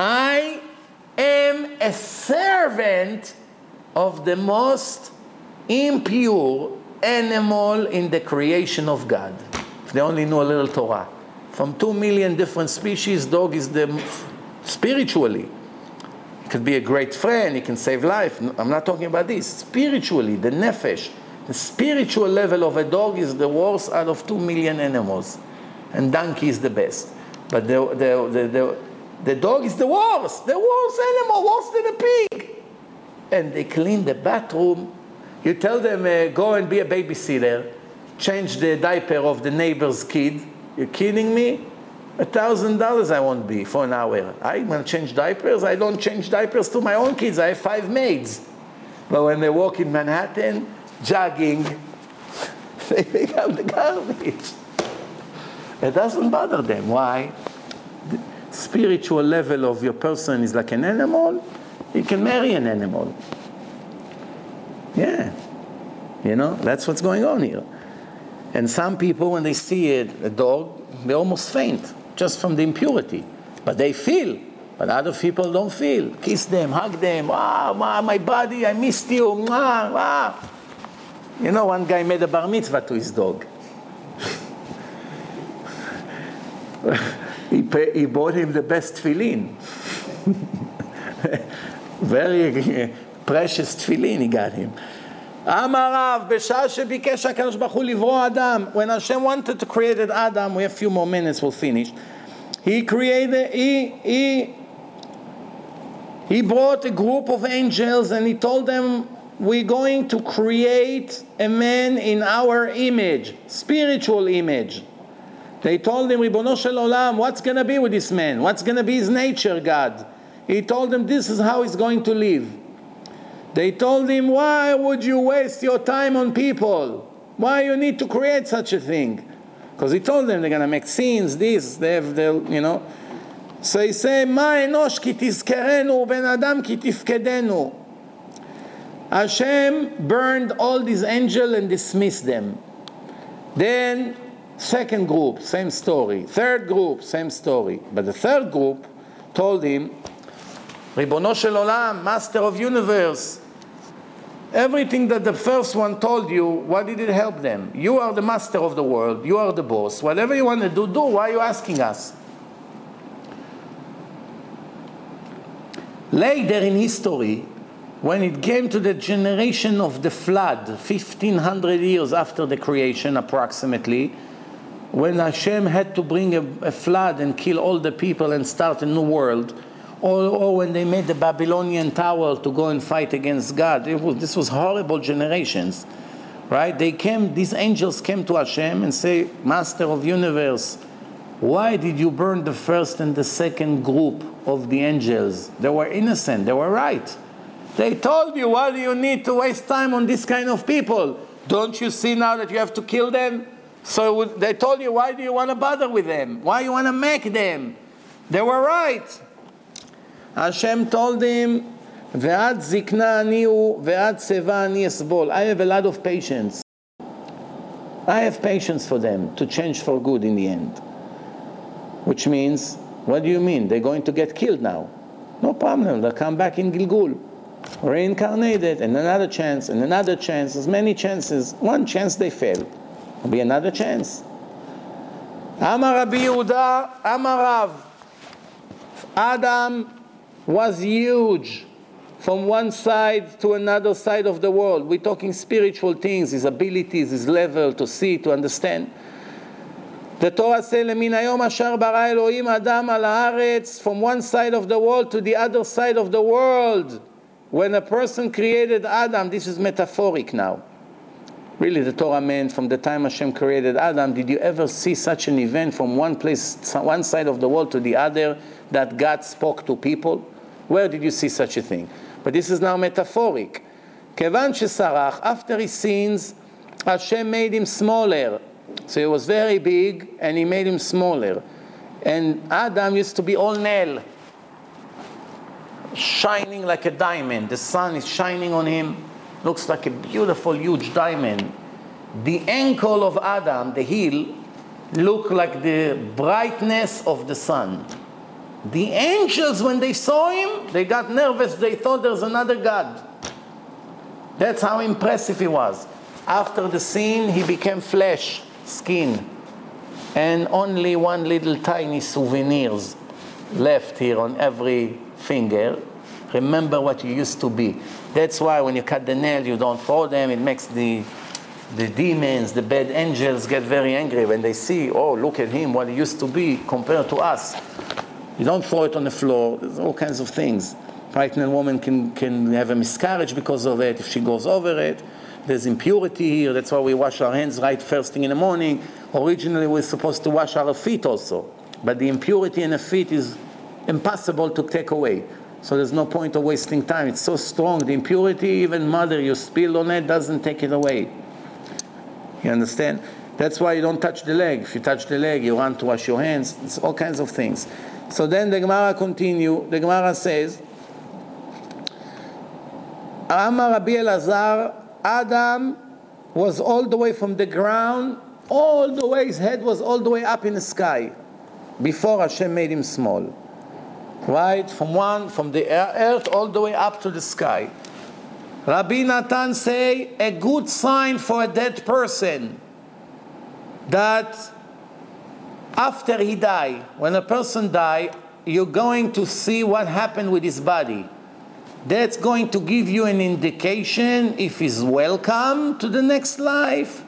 I am a servant of the most impure animal in the creation of God. If they only knew a little Torah. From two million different species, dog is the spiritually. It could be a great friend, he can save life. I'm not talking about this. Spiritually, the nefesh, the spiritual level of a dog is the worst out of two million animals. And donkey is the best. But the, the, the, the the dog is the worst, the worst animal, worse than a pig. And they clean the bathroom. You tell them, uh, go and be a babysitter, change the diaper of the neighbor's kid. You're kidding me? A thousand dollars I won't be for an hour. I'm gonna change diapers. I don't change diapers to my own kids. I have five maids. But when they walk in Manhattan, jogging, they pick up the garbage. It doesn't bother them. Why? Spiritual level of your person is like an animal, you can marry an animal. Yeah. You know, that's what's going on here. And some people, when they see a, a dog, they almost faint just from the impurity. But they feel. But other people don't feel. Kiss them, hug them. Ah, my body, I missed you. Wow, wow. You know, one guy made a bar mitzvah to his dog. he, pay, he bought him the best tefillin. Very uh, precious tefillin he got him. When Hashem wanted to create Adam, we have a few more minutes, we'll finish. He created, he, he, he brought a group of angels and he told them, We're going to create a man in our image, spiritual image. They told him, Ribono Shel Olam, what's going to be with this man? What's going to be his nature, God? He told them, this is how he's going to live. They told him, why would you waste your time on people? Why you need to create such a thing? Because he told them they're going to make scenes, this, they have, their, you know. So he said, מה אנוש כי תזכרנו ובן אדם כי תפקדנו. Hashem burned all these angels and dismissed them. Then Second group, same story. Third group, same story. But the third group told him, Ribono shel olam, master of universe, everything that the first one told you, why did it help them? You are the master of the world, you are the boss. Whatever you want to do, do. Why are you asking us? Later in history, when it came to the generation of the flood, 1500 years after the creation approximately, when Hashem had to bring a, a, flood and kill all the people and start a new world, or, or, when they made the Babylonian tower to go and fight against God, was, this was horrible generations, right? They came, these angels came to Hashem and say, Master of universe, why did you burn the first and the second group of the angels? They were innocent, they were right. They told you, why do you need to waste time on this kind of people? Don't you see now that you have to kill them? So they told you, why do you want to bother with them? Why you want to make them? They were right. Hashem told him, ועד זקנה אני הוא, ועד שיבה אני אסבול. I have a lot of patience. I have patience for them to change for good in the end. Which means, what do you mean? They're going to get killed now. No problem, they'll come back in Gilgul, reincarnated, and another chance, and another chance, as many chances. One chance they fail, will be another chance. Amar Rabbi Yehuda, Amar Rav. Adam was huge from one side to another side of the world. We're talking spiritual things, his abilities, his level to see, to understand. The Torah says, "Lemin hayom asher bara Elohim Adam al haaretz," from one side of the world to the other side of the world. When a person created Adam, this is metaphoric now. Really, the Torah meant from the time Hashem created Adam, did you ever see such an event from one place, one side of the world to the other, that God spoke to people? Where did you see such a thing? But this is now metaphoric. Kevan shesarach, after he sins, Hashem made him smaller. So he was very big, and he made him smaller. And Adam used to be all nail, shining like a diamond. The sun is shining on him, looks like a beautiful, huge diamond. The ankle of Adam, the heel, looked like the brightness of the sun. The angels, when they saw him, they got nervous. They thought there's another God. That's how impressive he was. After the sin, he became flesh, skin, and only one little tiny souvenirs left here on every finger. Remember what you used to be. That's why when you cut the nail, you don't throw them. It makes the the demons, the bad angels get very angry when they see, oh, look at him, what he used to be compared to us. You don't throw it on the floor. There's all kinds of things. Pregnant woman can, can have a miscarriage because of it if she goes over it. There's impurity here. That's why we wash our hands right first thing in the morning. Originally, we're supposed to wash our feet also. But the impurity in the feet is impossible to take away. So there's no point of wasting time. It's so strong. The impurity, even mother, you spill on it, doesn't take it away. You understand? That's why you don't touch the leg. If you touch the leg, you run to wash your hands. It's all kinds of things. So then the Gemara continue. The Gemara says, Amar Rabbi Elazar, Adam was all the way from the ground, all the way, his head was all the way up in the sky before Hashem made him small. Right? From one, from the earth all the way up to the sky. Rabbi Natan say, a good sign for a dead person that after he die, when a person die, you're going to see what happened with his body. That's going to give you an indication if he's welcome to the next life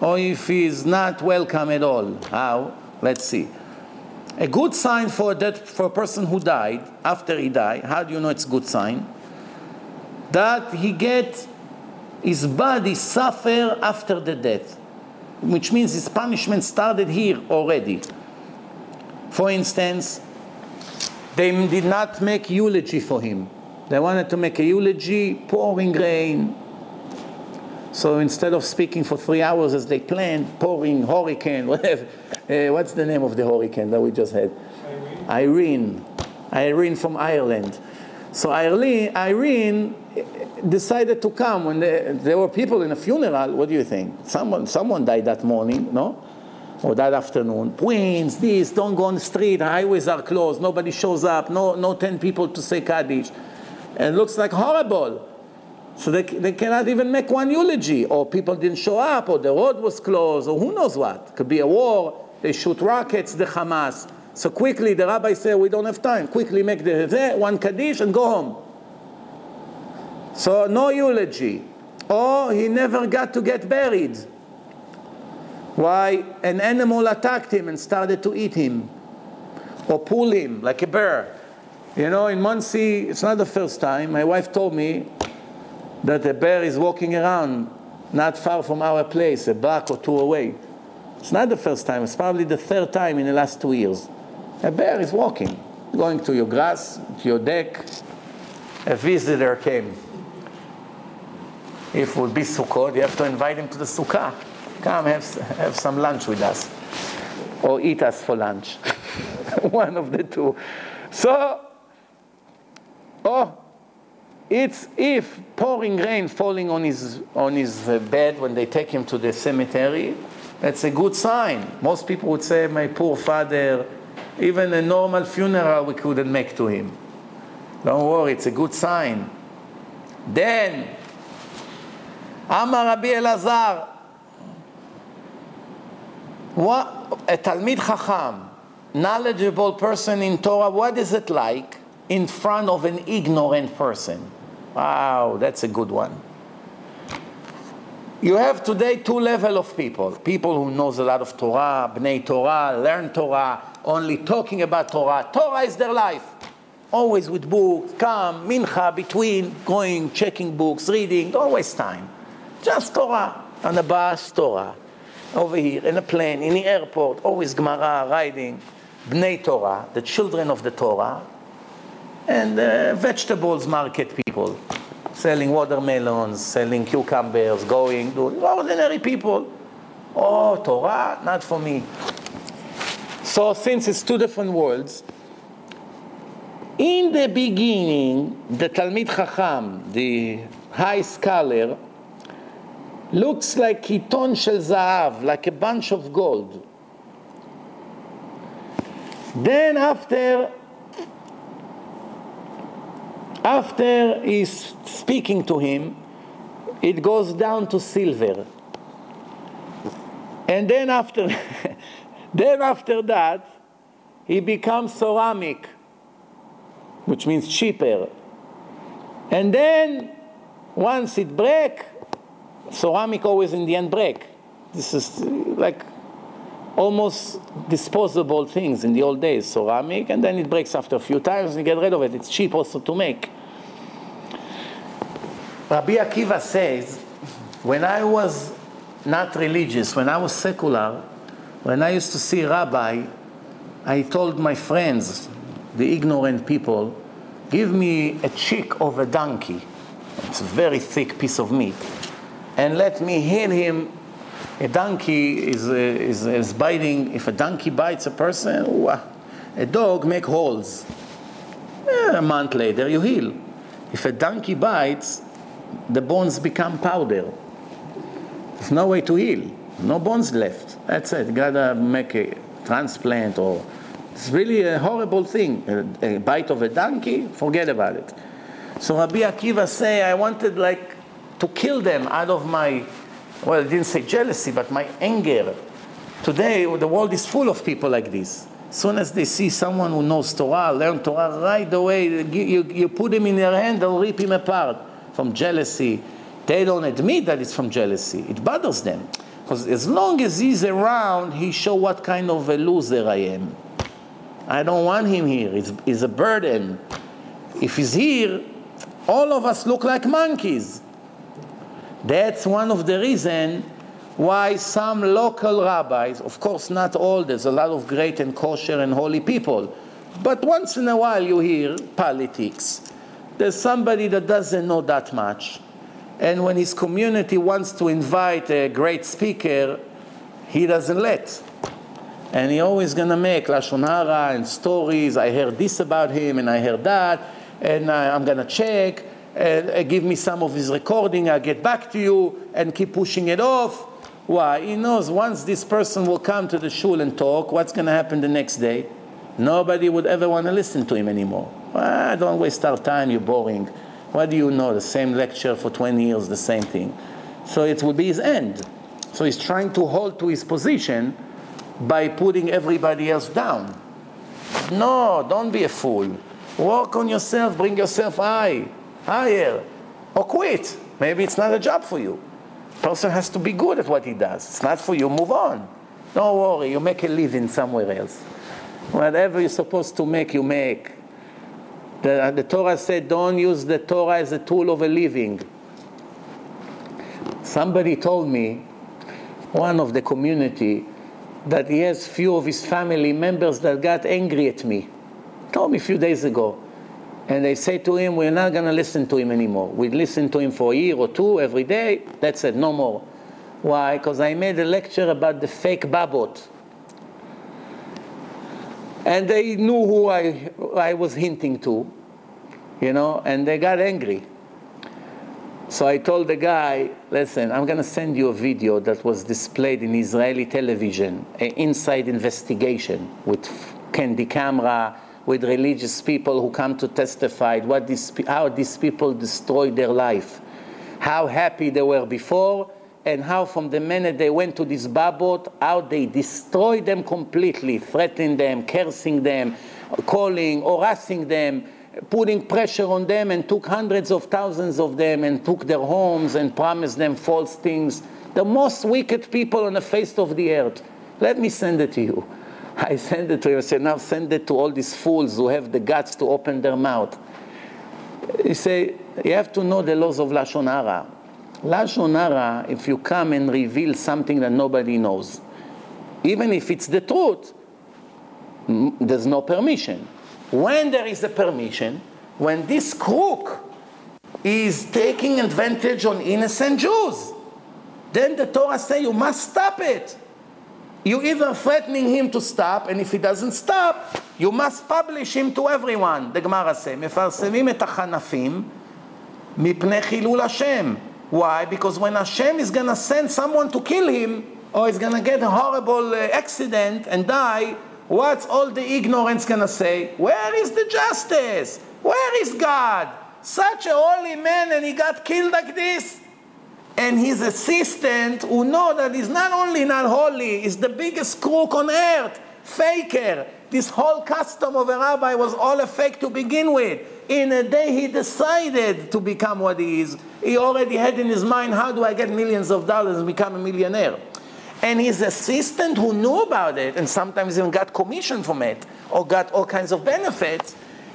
or if he's not welcome at all. How? Let's see. A good sign for that for a person who died after he died. How do you know it's a good sign? That he get his body suffer after the death which means his punishment started here already. For instance, they did not make eulogy for him. They wanted to make a eulogy, pouring rain. So instead of speaking for three hours as they planned, pouring hurricane, whatever. Uh, what's the name of the hurricane that we just had? Irene. Irene, Irene from Ireland. So Irene, Irene decided to come when they, there were people in a funeral. What do you think? Someone, someone died that morning, no? Or that afternoon. Twins, this, don't go on the street, highways are closed, nobody shows up, no, no 10 people to say Kaddish. And it looks like horrible. So they, they cannot even make one eulogy, or people didn't show up, or the road was closed, or who knows what. Could be a war, they shoot rockets, the Hamas. So quickly, the rabbi said, We don't have time. Quickly make the one Kaddish and go home. So no eulogy. Or he never got to get buried. Why? An animal attacked him and started to eat him. Or pull him like a bear. You know, in Monsey, it's not the first time. My wife told me that a bear is walking around not far from our place, a block or two away. It's not the first time, it's probably the third time in the last two years. A bear is walking, going to your grass, to your deck. A visitor came. If it would be Sukkot, you have to invite him to the Sukkah. Come have, have some lunch with us. Or eat us for lunch. One of the two. So, oh, it's if pouring rain falling on his, on his bed when they take him to the cemetery, that's a good sign. Most people would say, my poor father, even a normal funeral we couldn't make to him. Don't worry, it's a good sign. Then, Amar Rabbi Elazar, a Talmid Chacham, knowledgeable person in Torah, what is it like in front of an ignorant person? Wow, that's a good one. You have today two level of people. People who knows a lot of Torah, Bnei Torah, learn Torah, only talking about Torah. Torah is their life. Always with books, come, mincha, between, going, checking books, reading, waste time. Just Torah. On the bus, Torah. Over here, in a plane, in the airport, always Gemara, riding. Bnei Torah, the children of the Torah, and uh, vegetables market people, selling watermelons, selling cucumbers, going, doing ordinary people. Oh, Torah, not for me. So, since it's two different worlds, in the beginning, the Talmid Chacham, the high scholar, looks like kiton shel zahav, like a bunch of gold. Then after, after he's speaking to him, it goes down to silver. And then after, then after that, he becomes ceramic which means cheaper. And then once it break, ceramic always in the end break. This is like almost disposable things in the old days, ceramic, and then it breaks after a few times and you get rid of it. It's cheap also to make. Rabbi Akiva says, when I was not religious, when I was secular, when I used to see rabbi, I told my friends, the ignorant people, give me a cheek of a donkey. It's a very thick piece of meat. And let me hit him. A donkey is, uh, is, is biting. If a donkey bites a person, a dog make holes. Eh, a month later, you heal. If a donkey bites, the bones become powder. There's no way to heal. No bones left. That's it. You gotta make a transplant or it's really a horrible thing. A, a, bite of a donkey, forget about it. So Rabbi Akiva say, I wanted like to kill them out of my, well, I didn't say jealousy, but my anger. Today, the world is full of people like this. As soon as they see someone who knows Torah, learn Torah right away, you, you put him in their hand, they'll rip him apart from jealousy. They don't admit that it's from jealousy. It bothers them. Because as long as he's around, he show what kind of a loser I am. I don't want him here. It's, it's a burden. If he's here, all of us look like monkeys. That's one of the reasons why some local rabbis, of course not all, there's a lot of great and kosher and holy people, but once in a while you hear politics. There's somebody that doesn't know that much, and when his community wants to invite a great speaker, he doesn't let and he always gonna make lashon hara and stories. I heard this about him, and I heard that, and I, am gonna check. Uh, give me some of his recording. I'll get back to you, and keep pushing it off. Why? He knows once this person will come to the shul and talk, what's gonna happen the next day? Nobody would ever want to listen to him anymore. Ah, don't waste our time. You're boring. What do you know? The same lecture for 20 years, the same thing. So it will be his end. So he's trying to hold to his position by putting everybody else down. No, don't be a fool. Work on yourself, bring yourself high, higher, or quit. Maybe it's not a job for you. Person has to be good at what he does. It's not for you, move on. Don't worry, you make a living somewhere else. Whatever you're supposed to make, you make. The, uh, the Torah said, don't use the Torah as a tool of a living. Somebody told me, one of the community, that he has few of his family members that got angry at me. Told me a few days ago. And they say to him, we're not going to listen to him anymore. We listen to him for a year or two every day. That's it, no more. Why? Because I made a lecture about the fake babot. And they knew who I, I was hinting to, you know, and they got angry. So I told the guy, listen, I'm going to send you a video that was displayed in Israeli television, an inside investigation with candy camera, with religious people who come to testify what how these people destroyed their life, how happy they were before, and how from the minute they went to this babot, how they destroyed them completely, threatening them, cursing them, calling, harassing them, putting pressure on them and took hundreds of thousands of them and took their homes and promised them false things. The most wicked people on the face of the earth. Let me send it to you. I send it to him. I said, now send it to all these fools who have the guts to open their mouth. You say, you have to know the laws of Lashon Hara. Lashon Hara, if you come and reveal something that nobody knows, even if it's the truth, there's no permission. When there is a permission, when this crook is taking advantage on innocent Jews, then the Torah say you must stop it You either threatening him to stop, and if he doesn't stop, you must publish him to everyone. The Gemara say, מפרסמים את החנפים מפני חילול השם. Why? Because when Hashem is going to send someone to kill him, or he's going to get a horrible uh, accident and die, what's all the ignorance going to say? Where is the justice? Where is God? Such a holy man and he got killed like this? And his assistant who know that he's not only not holy, he's the biggest crook on earth, faker. This whole custom of a rabbi was all a fake to begin with. In a day he decided to become what he is. He already had in his mind, how do I get millions of dollars and become a millionaire? And his assistant who knew about it and sometimes even got commission from it or got all kinds of benefits,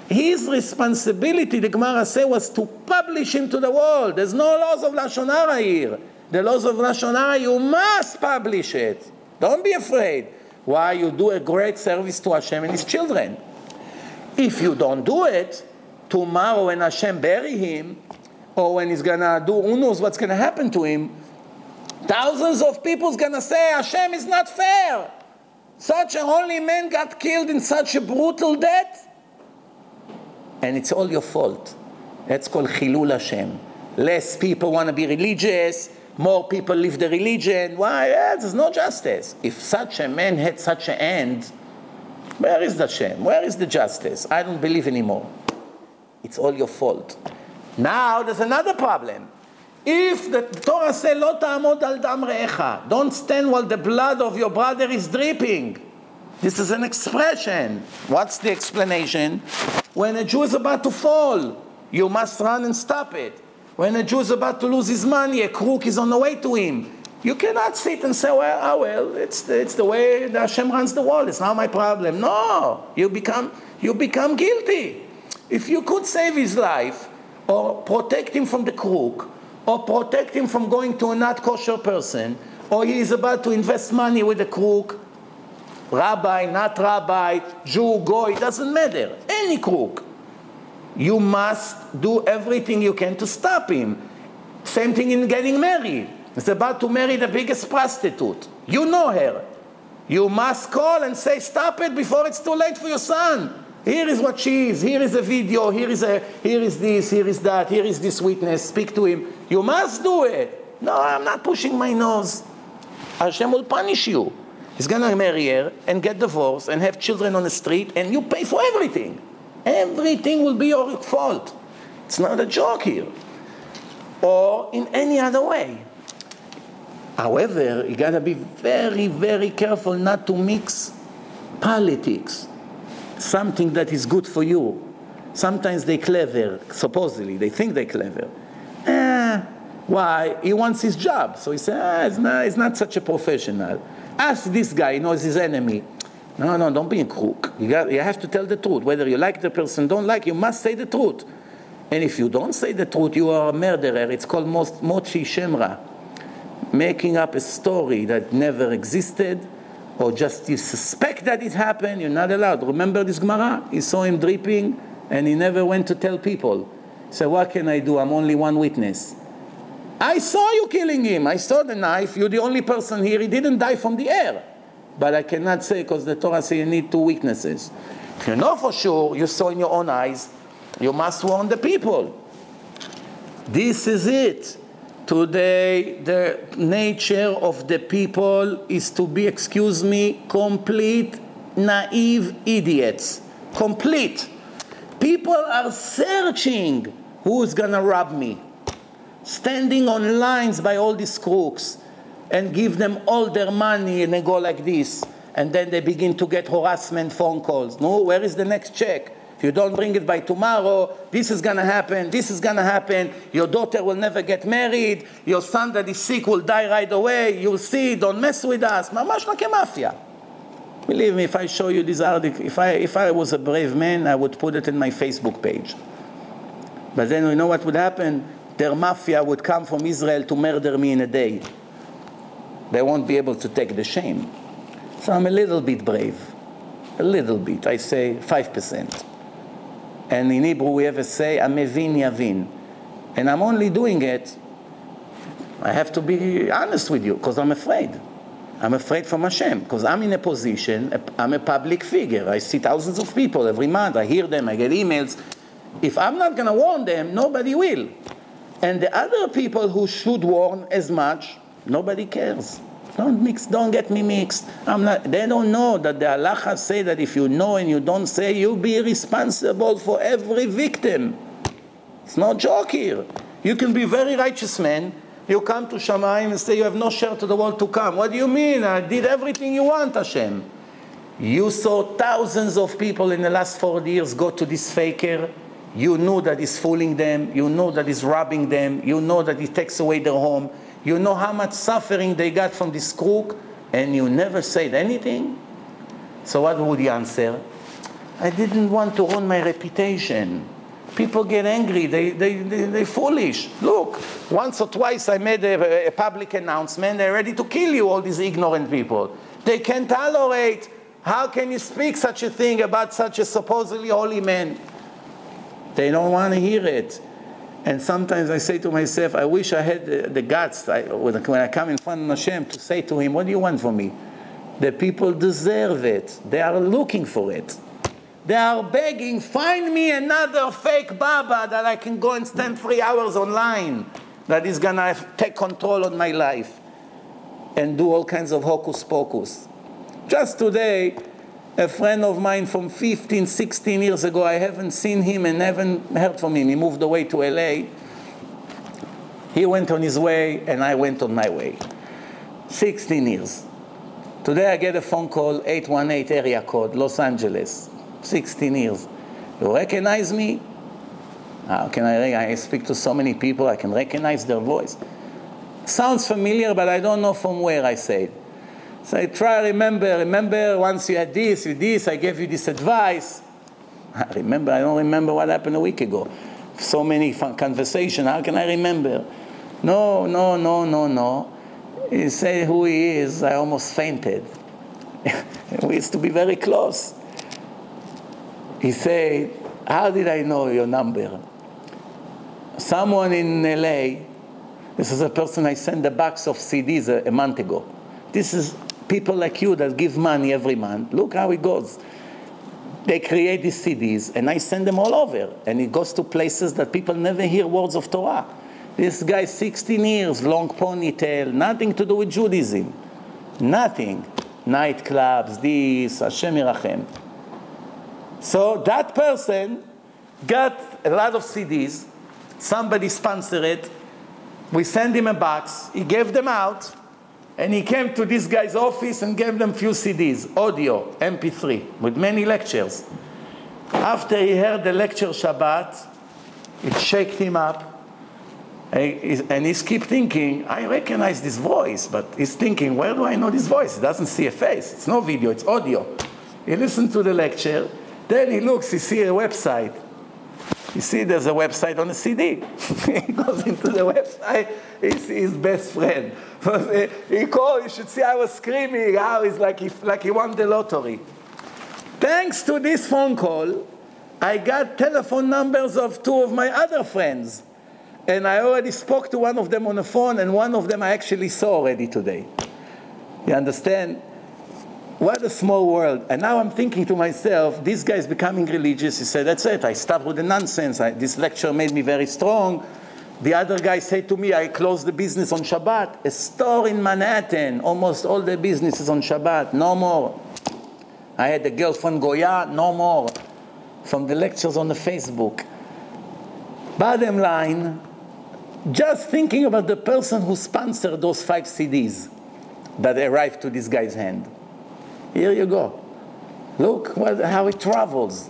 his responsibility, the Gemara say, was to publish him to the world. There's no laws of Lashon Hara here. The laws of Lashon Hara, you must publish it. Don't be afraid. Why? You do a great service to Hashem and His children. If you don't do it, tomorrow when Hashem bury him, or when he's gonna do, who knows what's gonna happen to him, thousands of people's gonna say, Hashem is not fair. Such a holy man got killed in such a brutal death and it's all your fault. That's called Chilul Hashem. Less people want to be religious, more people leave the religion. Why? Yeah, there's no justice. If such a man had such an end, where is the shame? Where is the justice? I don't believe anymore. It's all your fault. Now there's another problem. If the Torah says, "Lo ta'amod al don't stand while the blood of your brother is dripping. This is an expression. What's the explanation? When a Jew is about to fall, you must run and stop it. When a Jew is about to lose his money, a crook is on the way to him. You cannot sit and say, well, oh, well, it's the, it's the way the Hashem runs the world. It's not my problem. No, you become, you become guilty. If you could save his life or protect him from the crook or protect him from going to a not kosher person or he is about to invest money with a crook, rabbi, not rabbi, Jew, goy, doesn't matter. Any crook. You must do everything you can to stop him. Same thing in getting married. He's about to marry the biggest prostitute. You know her. You must call and say, stop it before it's too late for your son. Here is what she is. Here is a video. Here is a. Here is this. Here is that. Here is this witness. Speak to him. You must do it. No, I'm not pushing my nose. Hashem will punish you. He's gonna marry her and get divorced and have children on the street, and you pay for everything. Everything will be your fault. It's not a joke here. Or in any other way. However, you gotta be very, very careful not to mix politics, something that is good for you. Sometimes they clever, supposedly, they think they're clever. Eh, why? He wants his job. So he says, ah, it's, not, it's not such a professional. Ask this guy, he knows his enemy. No, no, don't be a crook. You, got, you have to tell the truth. Whether you like the person, don't like, you must say the truth. And if you don't say the truth, you are a murderer. It's called motzi shem ra, making up a story that never existed, or just you suspect that it happened. You're not allowed. Remember this Gemara? He saw him dripping, and he never went to tell people. So what can I do? I'm only one witness. I saw you killing him. I saw the knife. You're the only person here. He didn't die from the air. But I cannot say because the Torah says you need two witnesses. You know for sure, you saw in your own eyes, you must warn the people. This is it. Today, the nature of the people is to be, excuse me, complete naive idiots. Complete. People are searching who's gonna rob me Standing on lines by all these crooks and give them all their money and they go like this. And then they begin to get harassment phone calls. No, where is the next check? If you don't bring it by tomorrow, this is gonna happen, this is gonna happen, your daughter will never get married, your son that is sick will die right away, you'll see, don't mess with us. ממש like a mafia. Believe me, if I show you this article, if I, if I was a brave man, I would put it in my Facebook page. But then you know what would happen? their mafia would come from Israel to murder me in a day. They won't be able to take the shame. So I'm a little bit brave. A little bit. I say 5%. And in Hebrew we have a say, Hamevin Yavin. And I'm only doing it, I have to be honest with you, because I'm afraid. I'm afraid from Hashem, because I'm in a position, I'm a public figure. I see thousands of people every month. I hear them, I get emails. If I'm not going to warn them, nobody will. And the other people who should warn as much, nobody cares. Don't mix, don't get me mixed. I'm not, they don't know that the halacha say that if you know and you don't say, you'll be responsible for every victim. It's no joke here. You can be very righteous man. You come to Shamayim and say you have no share to the world to come. What do you mean? I did everything you want, Hashem. You saw thousands of people in the last 40 years go to this faker. You know that he's fooling them. You know that he's robbing them. You know that he takes away their home. You know how much suffering they got from this crook, and you never said anything? So what would you answer? I didn't want to ruin my reputation. People get angry, they, they, they, they're foolish. Look, once or twice I made a, a public announcement, they're ready to kill you, all these ignorant people. They can't tolerate. How can you speak such a thing about such a supposedly holy man? They don't want to hear it. And sometimes I say to myself, I wish I had the, the guts I, when I come in front of Hashem to say to Him, What do you want from me? The people deserve it. They are looking for it. They are begging, find me another fake Baba that I can go and stand three hours online that is going to take control of my life and do all kinds of hocus pocus. Just today, a friend of mine from 15, 16 years ago, I haven't seen him and haven't heard from him. He moved away to LA. He went on his way and I went on my way. 16 years. Today I get a phone call, 818 area code, Los Angeles. 16 years. You recognize me? How can I? I speak to so many people, I can recognize their voice. Sounds familiar, but I don't know from where I say it. So I try to remember, remember once you had this, you this, I gave you this advice. I remember, I don't remember what happened a week ago. So many conversation, how can I remember? No, no, no, no, no. He said who he is, I almost fainted. we used to be very close. He said, how did I know your number? Someone in LA, this is a person I sent a box of CDs a, a month ago. This is people like you that give money every month. Look how it goes. They create these CDs, and I send them all over. And it goes to places that people never hear words of Torah. This guy, 16 years, long ponytail, nothing to do with Judaism. Nothing. Nightclubs, this, Hashem Yerachem. So that person got a lot of CDs. Somebody sponsored it. We sent him a box. He gave them out. And he came to this guy's office and gave them few CDs, audio, MP3, with many lectures. After he heard the lecture Shabbat, it shook him up. And he's keep thinking, I recognize this voice, but he's thinking, where do I know this voice? He doesn't see a face. It's no video, it's audio. He listened to the lecture, then he looks, he see a website. You see, there's a website on the CD. he goes into the website, he sees his best friend. he called, you should see I was screaming, how he's like he, like he won the lottery. Thanks to this phone call, I got telephone numbers of two of my other friends. And I already spoke to one of them on the phone, and one of them I actually saw already today. You understand? What a small world. And now I'm thinking to myself, this guy is becoming religious. He said, That's it. I stopped with the nonsense. I, this lecture made me very strong. The other guy said to me, I closed the business on Shabbat. A store in Manhattan, almost all the businesses on Shabbat, no more. I had a girlfriend Goya, no more. From the lectures on the Facebook. Bottom line, just thinking about the person who sponsored those five CDs that arrived to this guy's hand. Here you go. Look what, how it travels.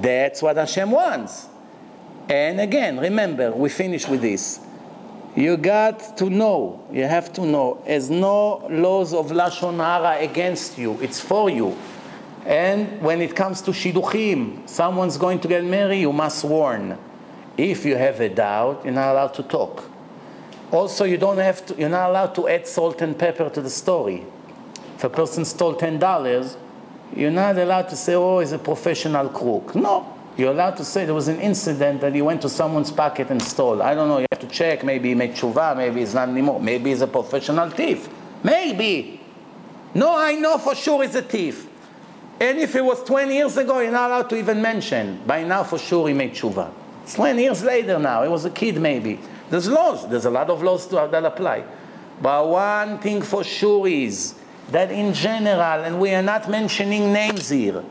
That's what Hashem wants. And again, remember, we finish with this. You got to know, you have to know, there's no laws of Lashon Hara against you, it's for you. And when it comes to Shidduchim, someone's going to get married, you must warn. If you have a doubt, you're not allowed to talk. Also, you don't have to, you're not allowed to add salt and pepper to the story. If a person stole $10, you're not allowed to say, oh, he's a professional crook. No. You're allowed to say there was an incident that he went to someone's pocket and stole. I don't know, you have to check. Maybe he made tshuva, maybe he's not anymore. Maybe he's a professional thief. Maybe. No, I know for sure he's a thief. And if it was 20 years ago, you're not allowed to even mention. By now, for sure, he made tshuva. It's 20 years later now. He was a kid, maybe. There's laws. There's a lot of laws to, that apply. But one thing for sure is that in general, and we are not mentioning names here,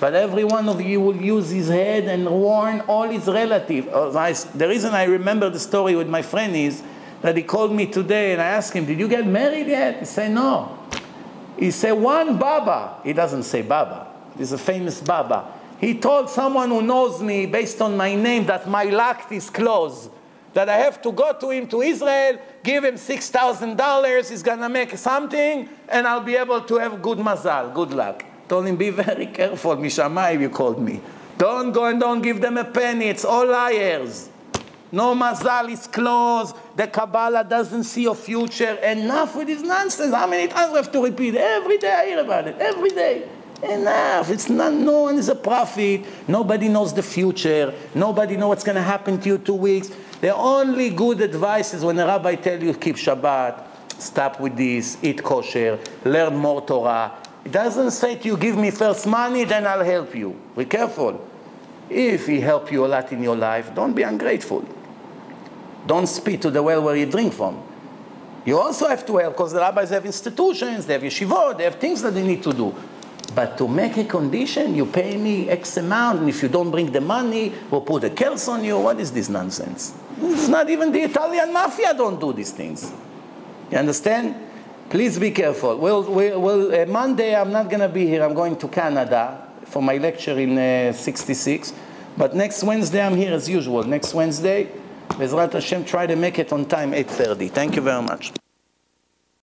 but every one of you will use his head and warn all his relatives. Oh, the reason I remember the story with my friend is that he called me today and I asked him, Did you get married yet? He said, No. He said, One Baba. He doesn't say Baba, he's a famous Baba. He told someone who knows me based on my name that my luck is closed. That I have to go to him to Israel, give him $6,000, he's gonna make something, and I'll be able to have good mazal, good luck. Told him, be very careful, Mishamayim, you called me. Don't go and don't give them a penny, it's all liars. No mazal is closed, the Kabbalah doesn't see your future, enough with this nonsense. How many times I have to repeat? Every day I hear about it, every day. Enough. It's not, no one is a prophet. Nobody knows the future. Nobody knows what's going to happen to you two weeks. The only good advice is when a rabbi tells you keep Shabbat, stop with this, eat kosher, learn more Torah. It doesn't say to you, give me first money, then I'll help you. Be careful. If he help you a lot in your life, don't be ungrateful. Don't spit to the well where you drink from. You also have to help because the rabbis have institutions, they have yeshivot, they have things that they need to do. But to make a condition, you pay me X amount, and if you don't bring the money, we'll put a curse on you. What is this nonsense? It's not even the Italian mafia don't do these things. You understand? Please be careful. Well, well, well uh, Monday I'm not going to be here. I'm going to Canada for my lecture in uh, 66. But next Wednesday I'm here as usual. Next Wednesday, Bezrat Hashem, try to make it on time, 8.30. Thank you very much.